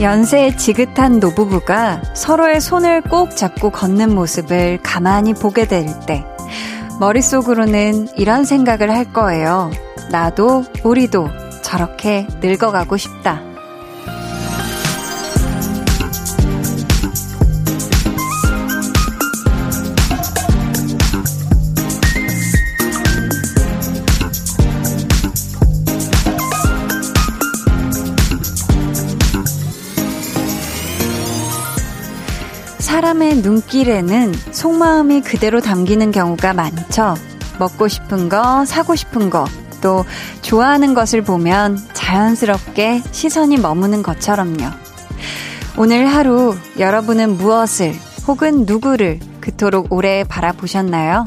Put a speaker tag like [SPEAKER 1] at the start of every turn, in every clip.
[SPEAKER 1] 연세 지긋한 노부부가 서로의 손을 꼭 잡고 걷는 모습을 가만히 보게 될 때, 머릿속으로는 이런 생각을 할 거예요. 나도, 우리도 저렇게 늙어가고 싶다. 사람의 눈길에는 속마음이 그대로 담기는 경우가 많죠. 먹고 싶은 거, 사고 싶은 거, 또 좋아하는 것을 보면 자연스럽게 시선이 머무는 것처럼요. 오늘 하루 여러분은 무엇을 혹은 누구를 그토록 오래 바라보셨나요?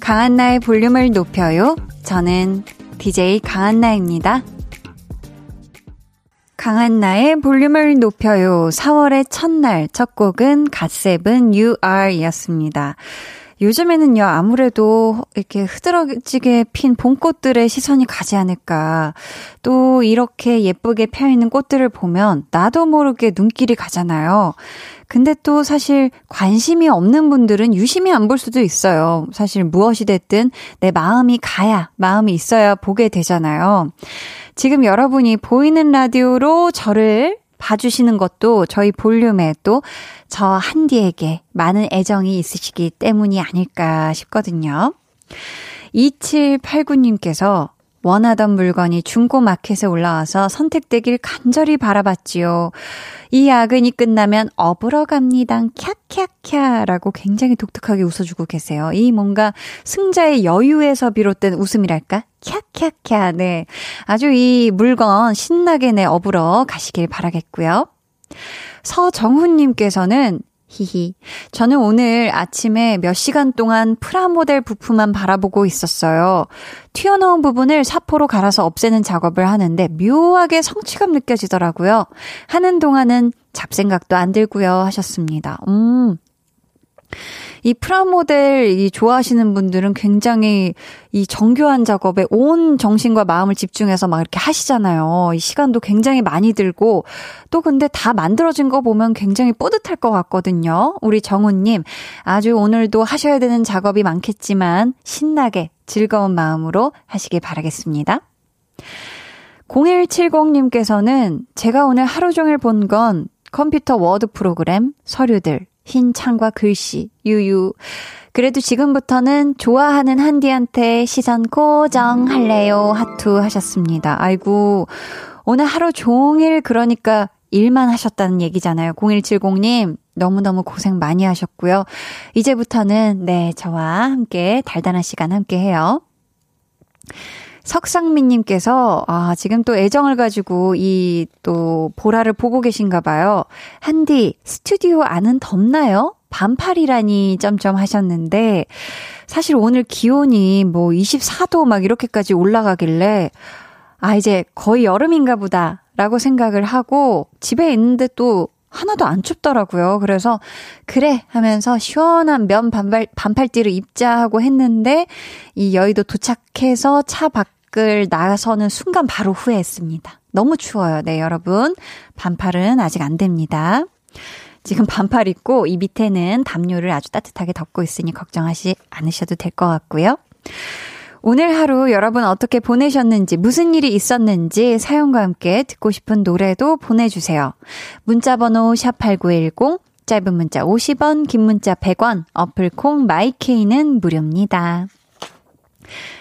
[SPEAKER 1] 강한나의 볼륨을 높여요. 저는 DJ 강한나입니다. 강한나의 볼륨을 높여요. 4월의 첫날 첫 곡은 갓세븐 You Are 였습니다. 요즘에는요, 아무래도 이렇게 흐드러지게 핀 봄꽃들의 시선이 가지 않을까. 또 이렇게 예쁘게 펴있는 꽃들을 보면 나도 모르게 눈길이 가잖아요. 근데 또 사실 관심이 없는 분들은 유심히 안 볼 수도 있어요. 사실 무엇이 됐든 내 마음이 가야, 마음이 있어야 보게 되잖아요. 지금 여러분이 보이는 라디오로 저를 봐주시는 것도 저희 볼륨에 또 저 한디에게 많은 애정이 있으시기 때문이 아닐까 싶거든요. 2789님께서 원하던 물건이 중고 마켓에 올라와서 선택되길 간절히 바라봤지요. 이 야근이 끝나면 업으러 갑니다. 캬캬캬라고 굉장히 독특하게 웃어주고 계세요. 이 뭔가 승자의 여유에서 비롯된 웃음이랄까? 캬캬캬. 네. 아주 이 물건 신나게 내 업으러 가시길 바라겠고요. 서정훈님께서는 히히. 저는 오늘 아침에 몇 시간 동안 프라모델 부품만 바라보고 있었어요. 튀어나온 부분을 사포로 갈아서 없애는 작업을 하는데 묘하게 성취감 느껴지더라고요. 하는 동안은 잡생각도 안 들고요. 하셨습니다. 음. 이 프라모델 이 좋아하시는 분들은 굉장히 이 정교한 작업에 온 정신과 마음을 집중해서 막 이렇게 하시잖아요. 이 시간도 굉장히 많이 들고 또 근데 다 만들어진 거 보면 굉장히 뿌듯할 것 같거든요. 우리 정우님 아주 오늘도 하셔야 되는 작업이 많겠지만 신나게 즐거운 마음으로 하시길 바라겠습니다. 0170님께서는 제가 오늘 하루 종일 본 건 컴퓨터 워드 프로그램, 서류들, 흰 창과 글씨, 유유. 그래도 지금부터는 좋아하는 한디한테 시선 고정할래요. 하투 하셨습니다. 아이고, 오늘 하루 종일 그러니까 일만 하셨다는 얘기잖아요. 0170님, 너무너무 고생 많이 하셨고요. 이제부터는, 네, 저와 함께 달달한 시간 함께 해요. 석상민님께서, 아, 지금 또 애정을 가지고 이 또 보라를 보고 계신가 봐요. 한디, 스튜디오 안은 덥나요? 반팔이라니 점점 하셨는데, 사실 오늘 기온이 뭐 24도 막 이렇게까지 올라가길래, 아, 이제 거의 여름인가 보다. 라고 생각을 하고, 집에 있는데 또 하나도 안 춥더라고요. 그래서 그래 하면서 시원한 면 반팔 반팔띠를 입자 하고 했는데 이 여의도 도착해서 차 밖 을 나서는 순간 바로 후회했습니다. 너무 추워요. 네, 여러분. 반팔은 아직 안 됩니다. 지금 반팔 입고 이 밑에는 담요를 아주 따뜻하게 덮고 있으니 걱정하지 않으셔도 될 것 같고요. 오늘 하루 여러분 어떻게 보내셨는지, 무슨 일이 있었는지 사연과 함께 듣고 싶은 노래도 보내주세요. 문자번호 샵8910, 짧은 문자 50원, 긴 문자 100원, 어플 콩 마이케이는 무료입니다.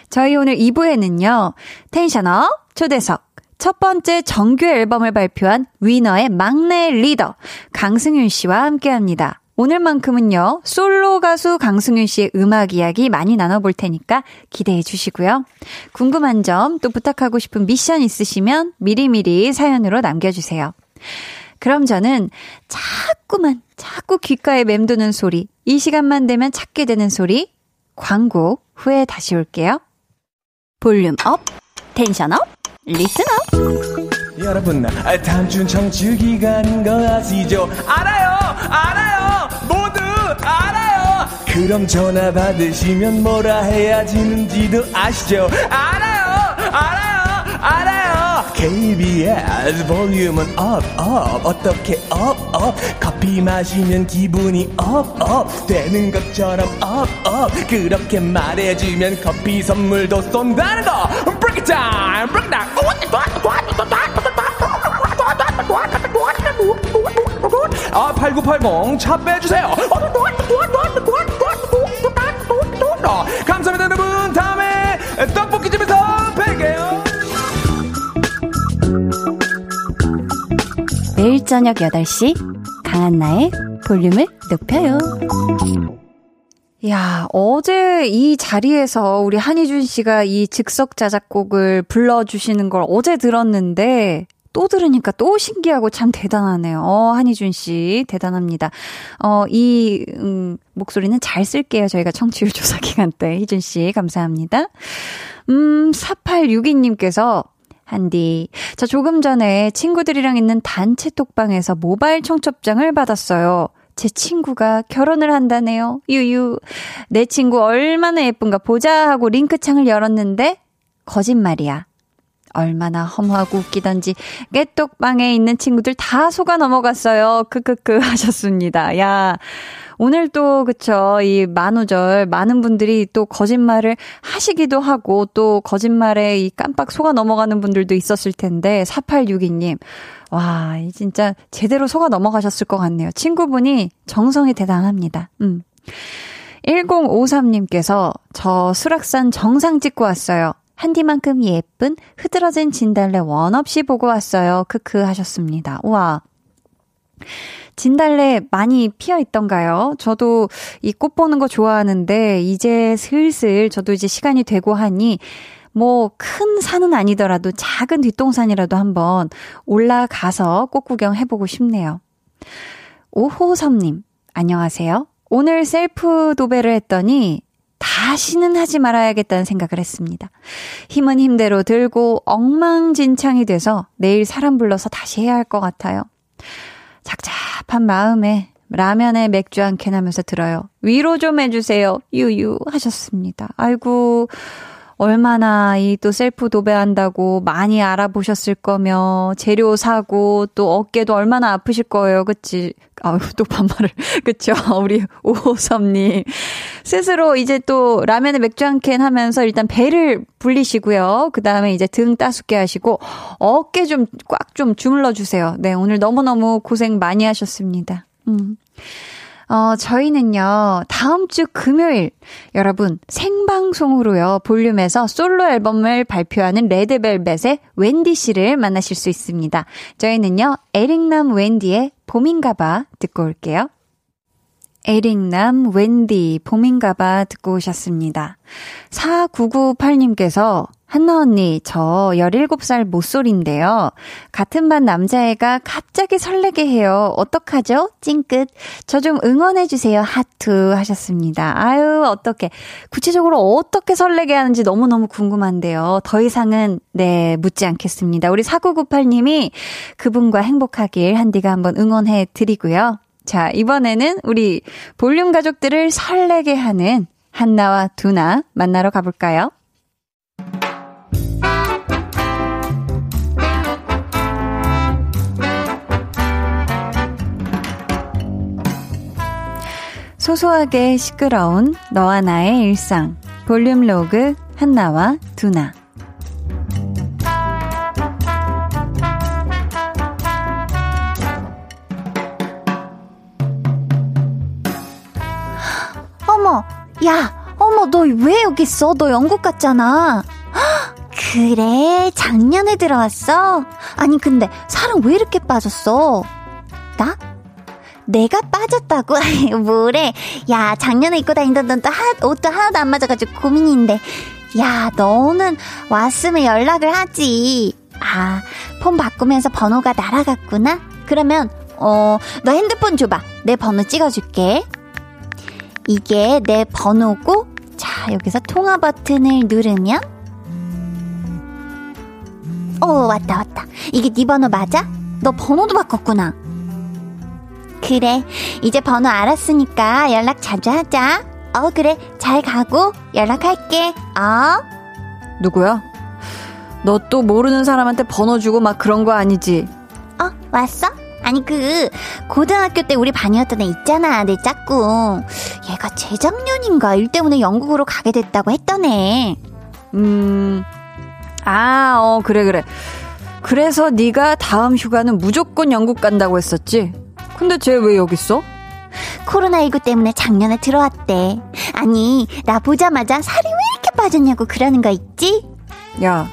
[SPEAKER 1] 저희 오늘 2부에는요, 텐션업 초대석, 첫 번째 정규 앨범을 발표한 위너의 막내 리더, 강승윤 씨와 함께 합니다. 오늘만큼은요, 솔로 가수 강승윤 씨의 음악 이야기 많이 나눠볼 테니까 기대해 주시고요. 궁금한 점, 또 부탁하고 싶은 미션 있으시면 미리미리 사연으로 남겨주세요. 그럼 저는 자꾸만, 자꾸 귓가에 맴도는 소리, 이 시간만 되면 찾게 되는 소리, 광고 후에 다시 올게요. volume up, tension up, listener
[SPEAKER 2] 여러분 다음 주 청취 기간인 거 아시죠? 알아요! 알아요! 모두 알아요! 그럼 전화 받으시면 뭐라 해야 되는지도 아시죠? 알아요! 알아요! 알아요! KBS 볼륨은 up, up, 어떻게 up, up, 커피 마시면 기분이 up, up, 되는 것처럼 up, up, 그렇게 말해주면 커피 선물도 쏜다는 거, break it down, break it down, 아, 8980, 차 빼주세요. 감사합니다, 여러분.
[SPEAKER 1] 매일 저녁 8시 강한나의 볼륨을 높여요. 야, 어제 이 자리에서 우리 한희준 씨가 이 즉석 자작곡을 불러주시는 걸 어제 들었는데, 또 들으니까 또 신기하고 참 대단하네요. 어, 한희준 씨, 대단합니다. 어, 이, 음, 목소리는 잘 쓸게요. 저희가 청취율 조사 기간 때. 희준 씨, 감사합니다. 음, 4862님께서, 한디. 저 조금 전에 친구들이랑 있는 단체 톡방에서 모바일 청첩장을 받았어요. 제 친구가 결혼을 한다네요. 유유. 내 친구 얼마나 예쁜가 보자 하고 링크창을 열었는데, 거짓말이야. 얼마나 허무하고 웃기던지 깨똑방에 있는 친구들 다 속아 넘어갔어요. 크크크 하셨습니다. 야. 오늘 또, 그쵸. 이 만우절, 많은 분들이 또 거짓말을 하시기도 하고, 또 거짓말에 이 깜빡 속아 넘어가는 분들도 있었을 텐데, 4862님. 와, 진짜 제대로 속아 넘어가셨을 것 같네요. 친구분이 정성이 대단합니다. 음. 1053님께서 저 수락산 정상 찍고 왔어요. 한디만큼 예쁜 흐드러진 진달래 원 없이 보고 왔어요. 크크 하셨습니다. 우와. 진달래 많이 피어 있던가요? 저도 이 꽃 보는 거 좋아하는데, 이제 슬슬 저도 이제 시간이 되고 하니, 뭐, 큰 산은 아니더라도 작은 뒷동산이라도 한번 올라가서 꽃 구경 해보고 싶네요. 오호섭님, 안녕하세요. 오늘 셀프 도배를 했더니 다시는 하지 말아야겠다는 생각을 했습니다. 힘은 힘대로 들고 엉망진창이 돼서 내일 사람 불러서 다시 해야 할 것 같아요. 작잡한 마음에 라면에 맥주 한 캔 하면서 들어요. 위로 좀 해주세요. 유유 하셨습니다. 아이고, 얼마나 이 또 셀프 도배한다고 많이 알아보셨을 거며, 재료 사고, 또 어깨도 얼마나 아프실 거예요. 그치? 아유, 또 반말을. 그쵸? 우리 오호섭님. 스스로 이제 또 라면에 맥주 한 캔 하면서 일단 배를 불리시고요. 그 다음에 이제 등 따숩게 하시고, 어깨 좀 꽉 좀 주물러 주세요. 네, 오늘 너무너무 고생 많이 하셨습니다. 음. 어, 저희는요, 다음 주 금요일, 여러분, 생방송으로요, 볼륨에서 솔로 앨범을 발표하는 레드벨벳의 웬디 씨를 만나실 수 있습니다. 저희는요, 에릭남 웬디의 봄인가봐 듣고 올게요. 에릭남 웬디 봄인가봐 듣고 오셨습니다. 4998님께서 한나 언니, 저 17살 모쏠인데요. 같은 반 남자애가 갑자기 설레게 해요. 어떡하죠? 찡긋. 저좀 응원해주세요. 하트 하셨습니다. 아유, 어떻게. 구체적으로 어떻게 설레게 하는지 너무너무 궁금한데요. 더 이상은, 네, 묻지 않겠습니다. 우리 4998님이 그분과 행복하길 한디가 한번 응원해 드리고요. 자, 이번에는 우리 볼륨 가족들을 설레게 하는 한나와 두나 만나러 가볼까요? 소소하게 시끄러운 너와 나의 일상 볼륨 로그 한나와 두나
[SPEAKER 3] 야, 어머, 너 왜 여기 있어? 너 영국 갔잖아. 그래, 작년에 들어왔어? 아니, 근데 살은 왜 이렇게 빠졌어? 나? 내가 빠졌다고? 뭐래? 야, 작년에 입고 다니던 또 하, 옷도 하나도 안 맞아가지고 고민인데. 야, 너는 왔으면 연락을 하지. 아, 폰 바꾸면서 번호가 날아갔구나? 그러면, 어, 너 핸드폰 줘봐. 내 번호 찍어줄게. 이게 내 번호고, 자, 여기서 통화 버튼을 누르면, 어, 왔다, 왔다. 이게 네 번호 맞아? 너 번호도 바꿨구나. 그래, 이제 번호 알았으니까 연락 자주 하자. 어, 그래, 잘 가고 연락할게. 어?
[SPEAKER 1] 누구야? 너 또 모르는 사람한테 번호 주고 막 그런 거 아니지?
[SPEAKER 3] 어, 왔어? 아니, 그, 고등학교 때 우리 반이었던 애 있잖아, 내 짝꿍. 얘가 재작년인가 일 때문에 영국으로 가게 됐다고 했던 애.
[SPEAKER 1] 음, 아, 어, 그래, 그래. 그래서 네가 다음 휴가는 무조건 영국 간다고 했었지? 근데 쟤 왜 여기 있어?
[SPEAKER 3] 코로나19 때문에 작년에 들어왔대. 아니, 나 보자마자 살이 왜 이렇게 빠졌냐고 그러는 거 있지?
[SPEAKER 1] 야,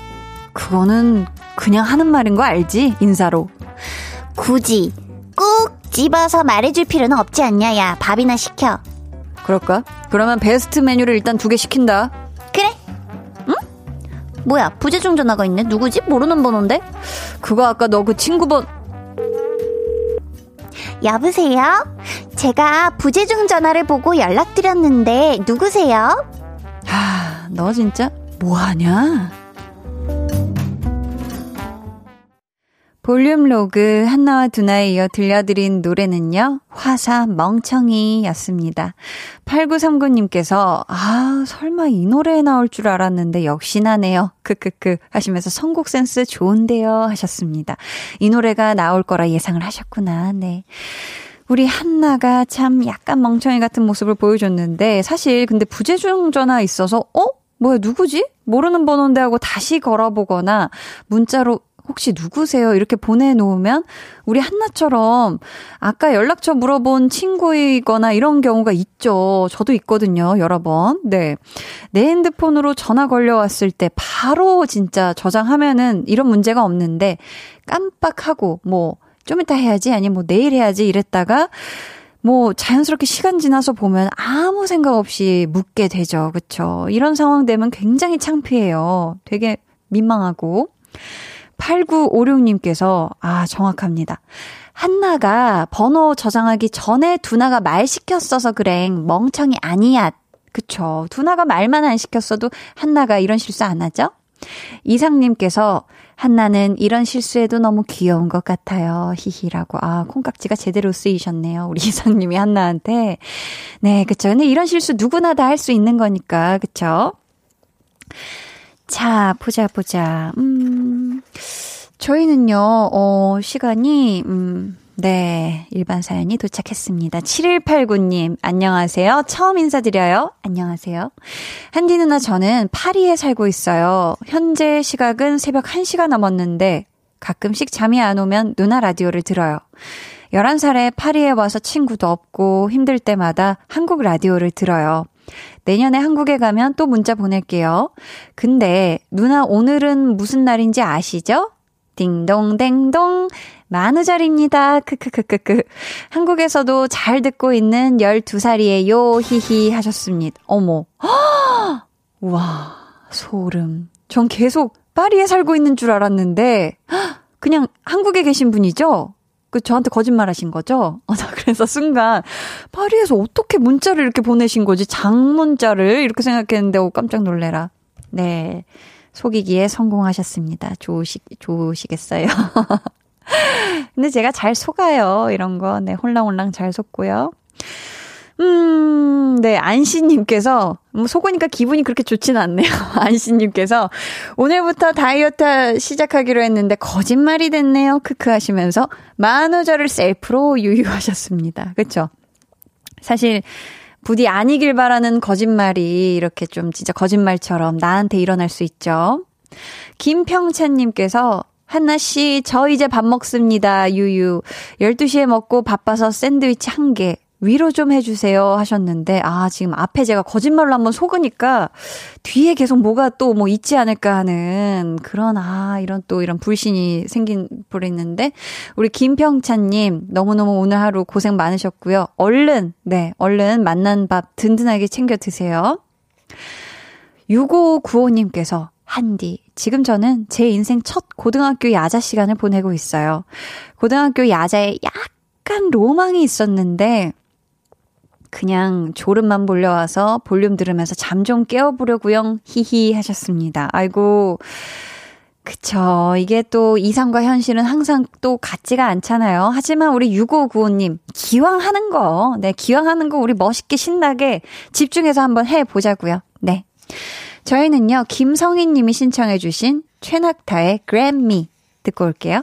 [SPEAKER 1] 그거는 그냥 하는 말인 거 알지? 인사로.
[SPEAKER 3] 굳이 꾹 집어서 말해줄 필요는 없지 않냐, 야. 밥이나 시켜.
[SPEAKER 1] 그럴까? 그러면 베스트 메뉴를 일단 두 개 시킨다.
[SPEAKER 3] 그래? 응? 뭐야, 부재중 전화가 있네. 누구지? 모르는 번호인데?
[SPEAKER 1] 그거 아까 너 그 친구 번,
[SPEAKER 3] 여보세요? 제가 부재중 전화를 보고 연락드렸는데 누구세요?
[SPEAKER 1] 하, 너 진짜 뭐하냐? 볼륨 로그 한나와 두나에 이어 들려드린 노래는요, 화사 멍청이 였습니다. 8939님께서, 아, 설마 이 노래에 나올 줄 알았는데 역시나네요. 크크크 하시면서 선곡 센스 좋은데요 하셨습니다. 이 노래가 나올 거라 예상을 하셨구나, 네. 우리 한나가 참 약간 멍청이 같은 모습을 보여줬는데, 사실 근데 부재중 전화 있어서, 어? 뭐야, 누구지? 모르는 번호인데 하고 다시 걸어보거나, 문자로 혹시 누구세요? 이렇게 보내놓으면 우리 한나처럼 아까 연락처 물어본 친구이거나 이런 경우가 있죠. 저도 있거든요. 여러 번. 네. 내 핸드폰으로 전화 걸려왔을 때 바로 진짜 저장하면은 이런 문제가 없는데 깜빡하고 뭐 좀 이따 해야지 아니면 뭐 내일 해야지 이랬다가 뭐 자연스럽게 시간 지나서 보면 아무 생각 없이 묻게 되죠. 그쵸? 이런 상황 되면 굉장히 창피해요. 되게 민망하고. 8956님께서, 아, 정확합니다. 한나가 번호 저장하기 전에 두나가 말 시켰어서 그래. 멍청이 아니야. 그쵸. 두나가 말만 안 시켰어도 한나가 이런 실수 안 하죠? 이상님께서 한나는 이런 실수에도 너무 귀여운 것 같아요. 히히라고. 아, 콩깍지가 제대로 쓰이셨네요. 우리 이상님이 한나한테. 네, 그쵸. 근데 이런 실수 누구나 다 할 수 있는 거니까. 그쵸? 자, 보자, 보자. 음, 저희는요, 어, 시간이, 음, 네, 일반 사연이 도착했습니다. 7189님, 안녕하세요. 처음 인사드려요. 안녕하세요. 한디 누나 저는 파리에 살고 있어요. 현재 시각은 새벽 1시가 넘었는데 가끔씩 잠이 안 오면 누나 라디오를 들어요. 11살에 파리에 와서 친구도 없고 힘들 때마다 한국 라디오를 들어요. 내년에 한국에 가면 또 문자 보낼게요. 근데 누나 오늘은 무슨 날인지 아시죠? 딩동댕동 만우절입니다. 크크크크크. 한국에서도 잘 듣고 있는 12살이에요. 히히 하셨습니다. 어머. 와, 소름. 전 계속 파리에 살고 있는 줄 알았는데 그냥 한국에 계신 분이죠? 그 저한테 거짓말 하신 거죠? 어, 나 그래서 순간 파리에서 어떻게 문자를 이렇게 보내신 거지? 장문자를 이렇게 생각했는데 오 깜짝 놀래라. 네. 속이기에 성공하셨습니다. 좋으시 좋으시겠어요. 근데 제가 잘 속아요. 이런 거. 네, 홀랑홀랑 잘 속고요. 음, 네, 안씨님께서, 뭐 속으니까 기분이 그렇게 좋지는 않네요. 안씨님께서, 오늘부터 다이어트 시작하기로 했는데 거짓말이 됐네요. 크크 하시면서, 만우절을 셀프로 유유하셨습니다. 그쵸? 사실, 부디 아니길 바라는 거짓말이 이렇게 좀 진짜 거짓말처럼 나한테 일어날 수 있죠. 김평찬님께서, 한나 씨, 저 이제 밥 먹습니다. 유유. 12시에 먹고 바빠서 샌드위치 한 개. 위로 좀 해주세요 하셨는데, 아, 지금 앞에 제가 거짓말로 한번 속으니까 뒤에 계속 뭐가 또 뭐 있지 않을까 하는 그런, 아, 이런 또 이런 불신이 생긴 뻔했는데, 우리 김평찬님, 너무너무 오늘 하루 고생 많으셨고요. 얼른, 네, 얼른 만난 밥 든든하게 챙겨 드세요. 6595님께서, 한디, 지금 저는 제 인생 첫 고등학교 야자 시간을 보내고 있어요. 고등학교 야자에 약간 로망이 있었는데, 그냥 졸음만 몰려와서 볼륨 들으면서 잠 좀 깨워보려고요. 히히 하셨습니다. 아이고. 그쵸. 이게 또 이상과 현실은 항상 또 같지가 않잖아요. 하지만 우리 6595님, 기왕 하는 거, 네, 기왕 하는 거 우리 멋있게 신나게 집중해서 한번 해보자고요. 네. 저희는요, 김성희 님이 신청해주신 최낙타의 그래미 듣고 올게요.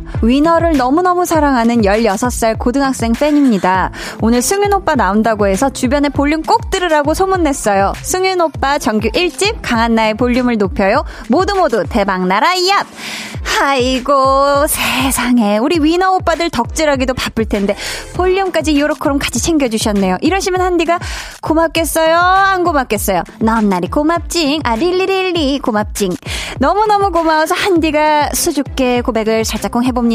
[SPEAKER 1] 위너를 너무너무 사랑하는 16살 고등학생 팬입니다. 오늘 승윤 오빠 나온다고 해서 주변에 볼륨 꼭 들으라고 소문냈어요. 승윤 오빠 정규 1집 강한나의 볼륨을 높여요. 모두 모두 대박나라 얍! 아이고 세상에 우리 위너 오빠들 덕질하기도 바쁠 텐데 볼륨까지 요렇게럼 같이 챙겨주셨네요. 이러시면 한디가 고맙겠어요? 안 고맙겠어요? 넘나리 고맙징. 아 릴리릴리 고맙징. 너무너무 고마워서 한디가 수줍게 고백을 살짝쿵 해봅니다.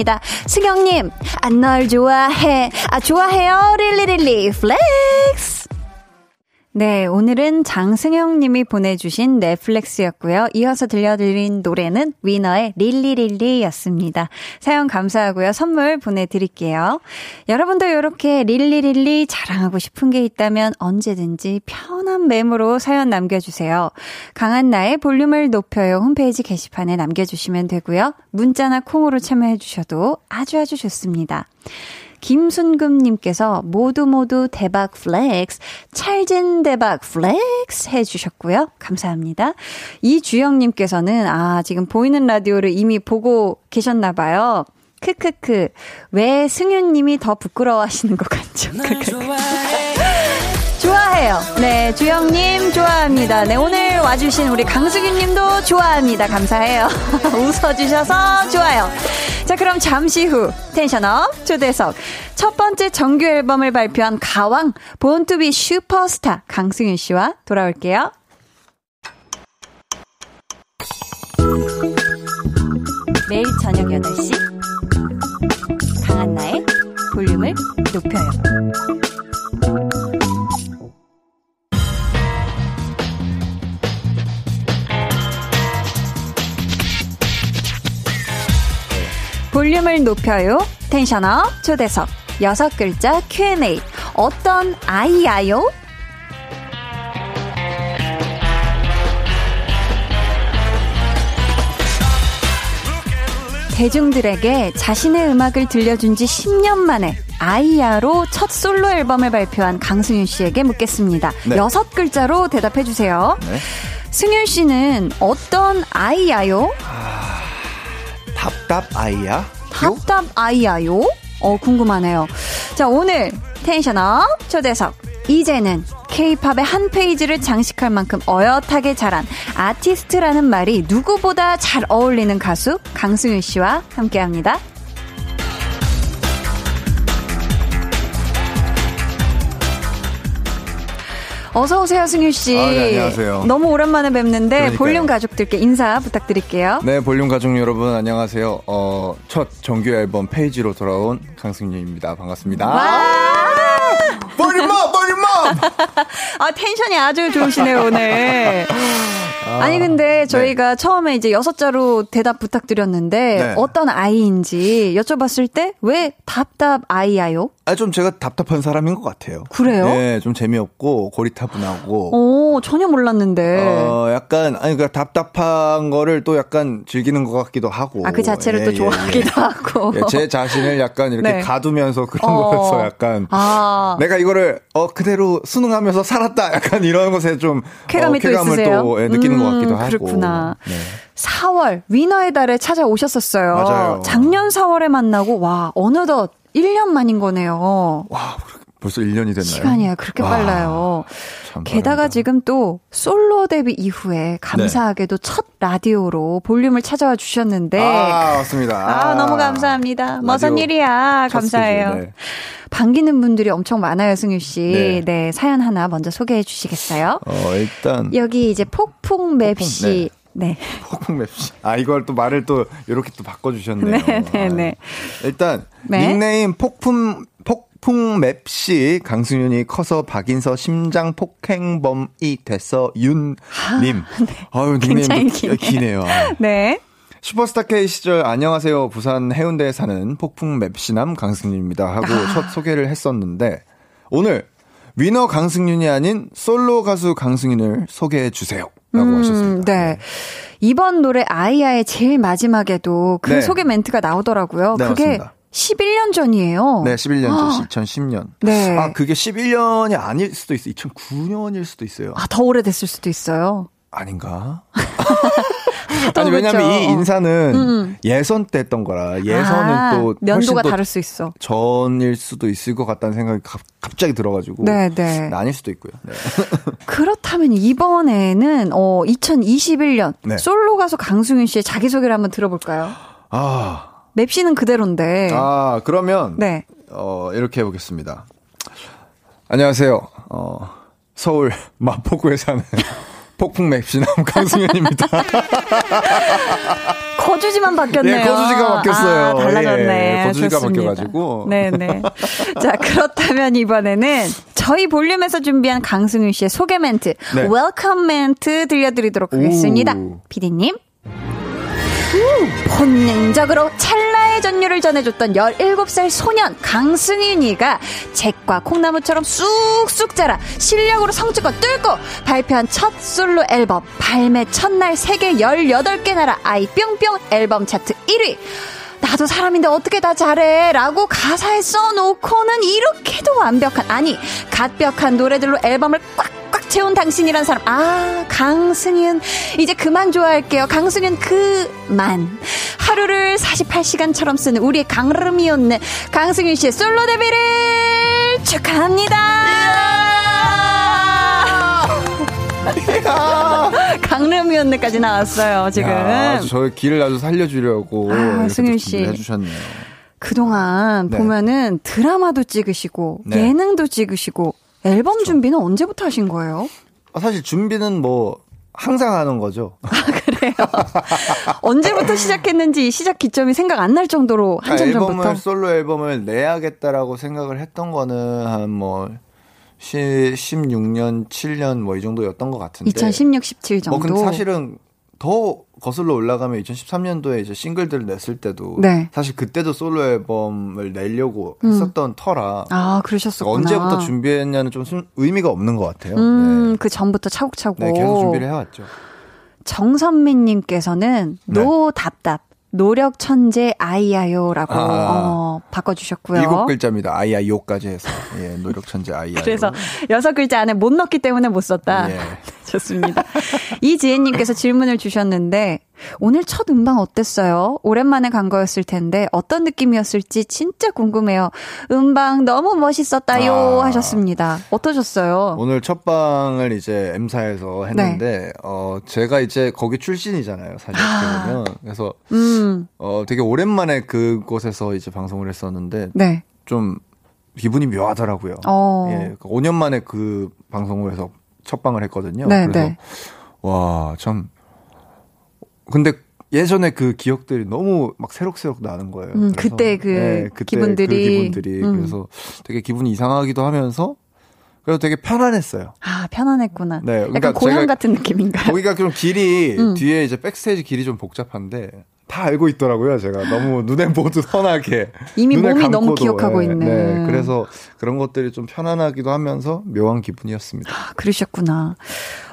[SPEAKER 1] 승영님, 아 널 좋아해. 아, 좋아해요. Really really. Flex. 네, 오늘은 장승영 님이 보내주신 네, flex였고요. 이어서 들려드린 노래는 위너의 Really Really였습니다. 사연 감사하고요. 선물 보내드릴게요. 여러분도 이렇게 really really 자랑하고 싶은 게 있다면 언제든지 편한 메모로 사연 남겨주세요. 강한나의 볼륨을 높여요 홈페이지 게시판에 남겨주시면 되고요. 문자나 콩으로 참여해주셔도 아주 아주 좋습니다. 김순금님께서 모두 모두 대박 flex, 찰진 대박 flex 해주셨고요. 감사합니다. 이주영님께서는, 아, 지금 보이는 라디오를 이미 보고 계셨나봐요. 크크크. 왜 승윤님이 더 부끄러워하시는 것 같죠? 크크크. 좋아해요. 네, 주영님 좋아합니다. 네, 오늘 와주신 우리 강승윤님도 좋아합니다. 감사해요. 웃어주셔서 좋아요. 자, 그럼 잠시 후 텐션업 초대석 첫 번째 정규 앨범을 발표한 가왕 본투비 슈퍼스타 강승윤 씨와 돌아올게요. 매일 저녁 8시 강한나의 볼륨을 높여요. 볼륨을 높여요. 텐션업 초대석. 여섯 글자 Q&A. 어떤 아이야요? 대중들에게 자신의 음악을 들려준 지 10년 만에 아이야로 첫 솔로 앨범을 발표한 강승윤 씨에게 묻겠습니다.
[SPEAKER 4] 네.
[SPEAKER 1] 여섯 글자로 대답해 주세요.
[SPEAKER 4] 네.
[SPEAKER 1] 승윤 씨는 어떤 아이야요?
[SPEAKER 4] 답답 아이야?
[SPEAKER 1] 답답 아이야요? 어, 궁금하네요. 자, 오늘 텐션업 초대석. 이제는 케이팝의 한 페이지를 장식할 만큼 어엿하게 자란 아티스트라는 말이 누구보다 잘 어울리는 가수 강승윤 씨와 함께 합니다. 어서 오세요, 승윤 씨.
[SPEAKER 4] 아, 네, 안녕하세요.
[SPEAKER 1] 너무 오랜만에 뵙는데
[SPEAKER 4] 그러니까요.
[SPEAKER 1] 볼륨 가족들께 인사 부탁드릴게요.
[SPEAKER 4] 네, 볼륨 가족 여러분 안녕하세요. 어, 첫 정규 앨범 페이지로 돌아온 강승윤입니다. 반갑습니다. volume up, volume up!
[SPEAKER 1] 아, tension이 아주 좋으시네요, 오늘. 아니, 근데 저희가 처음에 이제 여섯 자로 대답 부탁드렸는데,
[SPEAKER 4] 네.
[SPEAKER 1] 어떤 아이인지 여쭤봤을 때, 왜 답답 아이야요?
[SPEAKER 4] 아, 좀 제가 답답한 사람인 것 같아요.
[SPEAKER 1] 그래요?
[SPEAKER 4] 네, 좀 재미없고 고리타분하고.
[SPEAKER 1] 오, 전혀 몰랐는데.
[SPEAKER 4] 어, 약간, 아니, 그 답답한 거를 또 약간 즐기는 것 같기도 하고.
[SPEAKER 1] 아, 그 자체를 또 좋아하기도 하고.
[SPEAKER 4] 예, 제 자신을 약간 이렇게
[SPEAKER 1] 네.
[SPEAKER 4] 가두면서 그런
[SPEAKER 1] 어.
[SPEAKER 4] 거에서 약간.
[SPEAKER 1] 아.
[SPEAKER 4] 내가 이거를, 어, 그대로 수능하면서 살았다. 약간 이런 것에 좀.
[SPEAKER 1] 쾌감이
[SPEAKER 4] 어,
[SPEAKER 1] 또
[SPEAKER 4] 쾌감을
[SPEAKER 1] 있으세요?
[SPEAKER 4] 또 예, 느끼는 것 같기도
[SPEAKER 1] 음,
[SPEAKER 4] 하고.
[SPEAKER 1] 그렇구나.
[SPEAKER 4] 네.
[SPEAKER 1] 4월, 위너의 달에 찾아오셨었어요.
[SPEAKER 4] 맞아요.
[SPEAKER 1] 작년 4월에 만나고, 와, 어느덧 1년 만인 거네요.
[SPEAKER 4] 와, 벌써 1년이 됐나요?
[SPEAKER 1] 시간이 그렇게
[SPEAKER 4] 와,
[SPEAKER 1] 빨라요.
[SPEAKER 4] 참
[SPEAKER 1] 게다가
[SPEAKER 4] 빠릅니다.
[SPEAKER 1] 지금 또 솔로 데뷔 이후에 감사하게도 첫 라디오로 볼륨을 찾아와 주셨는데
[SPEAKER 4] 아, 맞습니다.
[SPEAKER 1] 아, 너무 감사합니다. 무슨 일이야.
[SPEAKER 4] 첫
[SPEAKER 1] 감사해요.
[SPEAKER 4] 네.
[SPEAKER 1] 반기는 분들이 엄청 많아요, 승유 씨.
[SPEAKER 4] 네.
[SPEAKER 1] 네. 사연 하나 먼저 소개해 주시겠어요?
[SPEAKER 4] 어, 일단
[SPEAKER 1] 여기 이제 폭풍 맵
[SPEAKER 4] 폭풍,
[SPEAKER 1] 씨. 네.
[SPEAKER 4] 폭풍 맵시. 아, 이걸 또 말을 또 이렇게 또 바꿔주셨네요.
[SPEAKER 1] 네, 네, 네.
[SPEAKER 4] 아, 일단
[SPEAKER 1] 네.
[SPEAKER 4] 닉네임 폭풍 폭풍 맵시 강승윤이 커서 박인서 심장 폭행범이 됐어 윤님. 아유
[SPEAKER 1] 굉장히
[SPEAKER 4] 닉네임도
[SPEAKER 1] 기네요.
[SPEAKER 4] 기네요.
[SPEAKER 1] 네.
[SPEAKER 4] 슈퍼스타 K 시절 안녕하세요 부산 해운대에 사는 폭풍 맵시남 강승윤입니다 하고
[SPEAKER 1] 아.
[SPEAKER 4] 첫 소개를 했었는데 오늘 위너 강승윤이 아닌 솔로 가수 강승윤을 소개해 주세요. 라고 하셨습니다.
[SPEAKER 1] 네. 이번 노래 아이아의 제일 마지막에도 그
[SPEAKER 4] 네.
[SPEAKER 1] 소개 멘트가 나오더라고요.
[SPEAKER 4] 네,
[SPEAKER 1] 그게
[SPEAKER 4] 맞습니다.
[SPEAKER 1] 11년 전이에요.
[SPEAKER 4] 네, 11년 전, 2010년.
[SPEAKER 1] 네.
[SPEAKER 4] 아, 그게 11년이 아닐 수도 있어요. 2009년일 수도 있어요.
[SPEAKER 1] 아, 더 오래됐을 수도 있어요.
[SPEAKER 4] 아닌가?
[SPEAKER 1] 또
[SPEAKER 4] 아니, 왜냐면
[SPEAKER 1] 그렇죠.
[SPEAKER 4] 이 인사는
[SPEAKER 1] 음.
[SPEAKER 4] 예선 때 했던 거라, 예선은
[SPEAKER 1] 아,
[SPEAKER 4] 또. 더
[SPEAKER 1] 다를 수 있어.
[SPEAKER 4] 전일 수도 있을 것 같다는 생각이 갑, 갑자기 들어가지고.
[SPEAKER 1] 네, 네.
[SPEAKER 4] 아닐 수도 있고요. 네.
[SPEAKER 1] 그렇다면 이번에는 어 2021년
[SPEAKER 4] 네.
[SPEAKER 1] 솔로 가수 강승윤 씨의 자기소개를 한번 들어볼까요?
[SPEAKER 4] 아,
[SPEAKER 1] 맵씨는 그대로인데.
[SPEAKER 4] 아, 그러면.
[SPEAKER 1] 네.
[SPEAKER 4] 어, 이렇게 해보겠습니다. 안녕하세요. 어, 서울 마포구에 사는 폭풍 맵시남 강승윤입니다.
[SPEAKER 1] 거주지만 바뀌었네요.
[SPEAKER 4] 예, 거주지가 바뀌었어요.
[SPEAKER 1] 아, 달라졌네.
[SPEAKER 4] 예, 거주지가
[SPEAKER 1] 좋습니다.
[SPEAKER 4] 바뀌어가지고.
[SPEAKER 1] 네네. 자, 그렇다면 이번에는 저희 볼륨에서 준비한 강승윤 씨의 소개 멘트,
[SPEAKER 4] 네.
[SPEAKER 1] welcome 멘트 들려드리도록 하겠습니다.
[SPEAKER 4] 오.
[SPEAKER 1] 피디님. 본능적으로 찰나의 전율을 전해줬던 17살 소년 강승윤이가 잭과 콩나무처럼 쑥쑥 자라 실력으로 성취껏 뚫고 발표한 첫 솔로 앨범 발매 첫날 세계 18개 나라 아이 뿅뿅 앨범 차트 1위. 나도 사람인데 어떻게 다 잘해? 라고 가사에 써놓고는 이렇게도 완벽한 아니 갓벽한 노래들로 앨범을 꽉 꽉 채운 당신이란 사람 아 강승윤 이제 그만 좋아할게요 강승윤 그만 하루를 48시간처럼 쓰는 우리의 강름이었네 강승윤 씨의 솔로 데뷔를 축하합니다 강름이었네까지 나왔어요 지금
[SPEAKER 4] 야, 저의 길을 아주 살려주려고.
[SPEAKER 1] 아, 승윤
[SPEAKER 4] 또
[SPEAKER 1] 씨.
[SPEAKER 4] 해주셨네요.
[SPEAKER 1] 그동안
[SPEAKER 4] 네.
[SPEAKER 1] 보면은 드라마도 찍으시고
[SPEAKER 4] 네.
[SPEAKER 1] 예능도 찍으시고 앨범 준비는 언제부터 하신 거예요?
[SPEAKER 4] 아, 사실 준비는 뭐, 항상 하는 거죠.
[SPEAKER 1] 언제부터 시작했는지 시작 기점이 생각 안 날 정도로 한참
[SPEAKER 4] 그러니까 앨범을,
[SPEAKER 1] 전부터.
[SPEAKER 4] 솔로 앨범을 내야겠다라고 생각을 했던 거는 한 뭐, 16년, 7년 뭐 이 정도였던 것 같은데.
[SPEAKER 1] 2016, 17 정도.
[SPEAKER 4] 뭐 근데 사실은 더 거슬러 올라가면 2013년도에 이제 싱글들을 냈을 때도
[SPEAKER 1] 네.
[SPEAKER 4] 사실 그때도 솔로 앨범을 내려고 했었던 터라
[SPEAKER 1] 아, 그러셨었구나.
[SPEAKER 4] 언제부터 준비했냐는 좀 순- 의미가 없는 것 같아요.
[SPEAKER 1] 음,
[SPEAKER 4] 네.
[SPEAKER 1] 그 전부터 차곡차곡.
[SPEAKER 4] 네, 계속 준비를 해왔죠.
[SPEAKER 1] 정선민님께서는
[SPEAKER 4] 네.
[SPEAKER 1] 노 답답 노력 천재 아이야요라고
[SPEAKER 4] 아.
[SPEAKER 1] 어, 바꿔주셨고요.
[SPEAKER 4] 일곱 글자입니다. 아이야 요까지 해서 예, 노력 천재 아이야.
[SPEAKER 1] 그래서 여섯 글자 안에 못 넣기 때문에 못 썼다.
[SPEAKER 4] 예.
[SPEAKER 1] 좋습니다. 이지혜님께서 질문을 주셨는데 오늘 첫 음방 어땠어요? 오랜만에 간 거였을 텐데 어떤 느낌이었을지 진짜 궁금해요. 음방 너무 멋있었다요
[SPEAKER 4] 아.
[SPEAKER 1] 하셨습니다. 어떠셨어요?
[SPEAKER 4] 오늘 첫 방을 이제 M사에서 했는데
[SPEAKER 1] 네.
[SPEAKER 4] 어 제가 이제 거기 출신이잖아요. 사실 어떻게 보면 그래서
[SPEAKER 1] 음,
[SPEAKER 4] 어 되게 오랜만에 그곳에서 이제 방송을 했었는데
[SPEAKER 1] 네.
[SPEAKER 4] 좀 기분이 묘하더라고요.
[SPEAKER 1] 어.
[SPEAKER 4] 예, 5년 만에 그 방송을 해서 첫 방을 했거든요.
[SPEAKER 1] 네,
[SPEAKER 4] 그래서
[SPEAKER 1] 네.
[SPEAKER 4] 와, 참 근데 예전에 그 기억들이 너무 막 새록새록 나는 거예요.
[SPEAKER 1] 음,
[SPEAKER 4] 그래서
[SPEAKER 1] 그때 그 기분들이.
[SPEAKER 4] 그 기분들이
[SPEAKER 1] 음.
[SPEAKER 4] 그래서 되게 기분이 이상하기도 하면서 그래서 되게 편안했어요.
[SPEAKER 1] 아, 편안했구나.
[SPEAKER 4] 네, 그러니까
[SPEAKER 1] 약간 고향 같은 느낌인가요?
[SPEAKER 4] 거기가 좀 길이
[SPEAKER 1] 음.
[SPEAKER 4] 뒤에 이제 백스테이지 길이 좀 복잡한데 다 알고 있더라고요. 제가 너무 눈에 모두 선하게
[SPEAKER 1] 이미 몸이 너무
[SPEAKER 4] 감고도,
[SPEAKER 1] 기억하고
[SPEAKER 4] 예,
[SPEAKER 1] 있는.
[SPEAKER 4] 네, 그래서 그런 것들이 좀 편안하기도 하면서 묘한 기분이었습니다.
[SPEAKER 1] 아, 그러셨구나.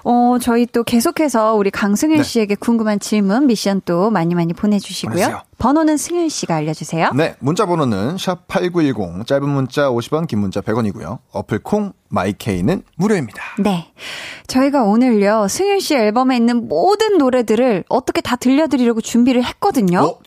[SPEAKER 1] 어, 저희 또 계속해서 우리 강승윤
[SPEAKER 4] 네.
[SPEAKER 1] 씨에게 궁금한 질문, 미션 또 많이 많이 보내주시고요.
[SPEAKER 4] 보내주세요.
[SPEAKER 1] 번호는 승윤 씨가 알려주세요.
[SPEAKER 4] 네, 문자 번호는 샵 8910 짧은 문자 50원, 긴 문자 100원이고요. 어플 콩 마이케이는 무료입니다.
[SPEAKER 1] 네. 저희가 오늘요, 승윤 씨 앨범에 있는 모든 노래들을 어떻게 다 들려드리려고 준비를 했거든요.
[SPEAKER 4] 어?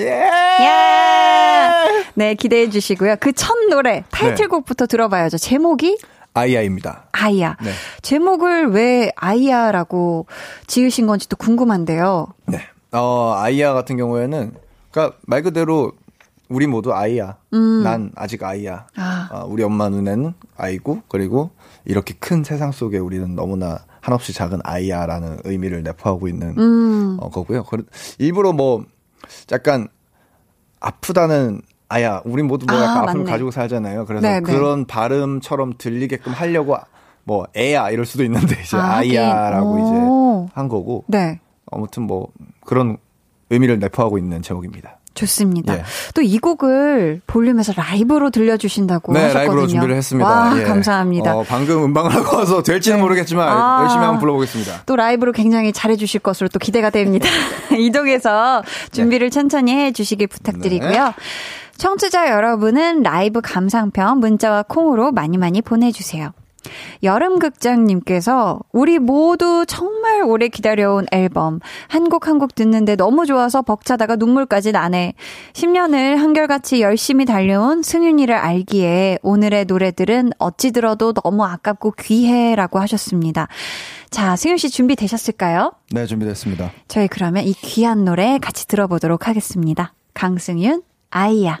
[SPEAKER 4] 예!
[SPEAKER 5] 예! 네, 기대해 주시고요. 그 첫 노래, 타이틀곡부터 네. 들어봐야죠. 제목이?
[SPEAKER 4] 아이야입니다.
[SPEAKER 5] 아이야. 네. 제목을 왜 아이야라고 지으신 건지 또 궁금한데요.
[SPEAKER 4] 네. 어, 아이야 같은 경우에는, 그니까 말 그대로 우리 모두 아이야. 음. 난 아직 아이야. 아. 어, 우리 엄마 눈에는 아이고, 그리고 이렇게 큰 세상 속에 우리는 너무나 한없이 작은 아이야라는 의미를 내포하고 있는 음. 어, 거고요. 일부러 뭐 약간 아프다는 아야, 우리 모두 뭐 약간 아, 아픔을 가지고 살잖아요. 그래서 네네. 네. 그런 발음처럼 들리게끔 하려고 뭐 애야 이럴 수도 있는데 이제 아, 아이야라고 이제 한 거고. 네. 아무튼 뭐 그런 의미를 내포하고 있는 제목입니다.
[SPEAKER 5] 좋습니다. 예. 또이 곡을 볼륨에서 라이브로 들려주신다고 네, 하셨거든요.
[SPEAKER 4] 라이브로 준비를 했습니다.
[SPEAKER 5] 와, 예. 감사합니다.
[SPEAKER 4] 어, 방금 음방을 하고 와서 될지는 네. 모르겠지만 아, 열심히 한번 불러보겠습니다.
[SPEAKER 5] 또 라이브로 굉장히 잘해주실 것으로 또 기대가 됩니다. 이동해서 준비를 네. 천천히 해주시길 부탁드리고요. 네. 청취자 여러분은 라이브 감상편 문자와 콩으로 많이 많이 보내주세요. 여름극장님께서 우리 모두 정말 오래 기다려온 앨범 한곡 한 곡 듣는데 너무 좋아서 벅차다가 눈물까지 나네. 10년을 한결같이 열심히 달려온 승윤이를 알기에 오늘의 노래들은 어찌 들어도 너무 아깝고 귀해라고 하셨습니다. 자, 승윤 씨 준비되셨을까요?
[SPEAKER 4] 네, 준비됐습니다.
[SPEAKER 5] 저희 그러면 이 귀한 노래 같이 들어보도록 하겠습니다. 강승윤, 아이야.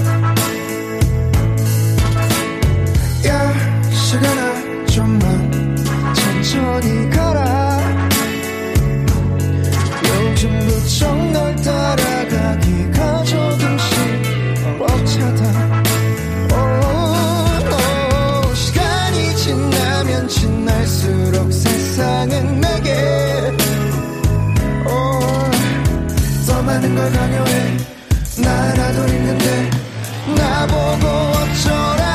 [SPEAKER 5] 많은 걸 강요해. 나라도 있는데 나보고 어쩌라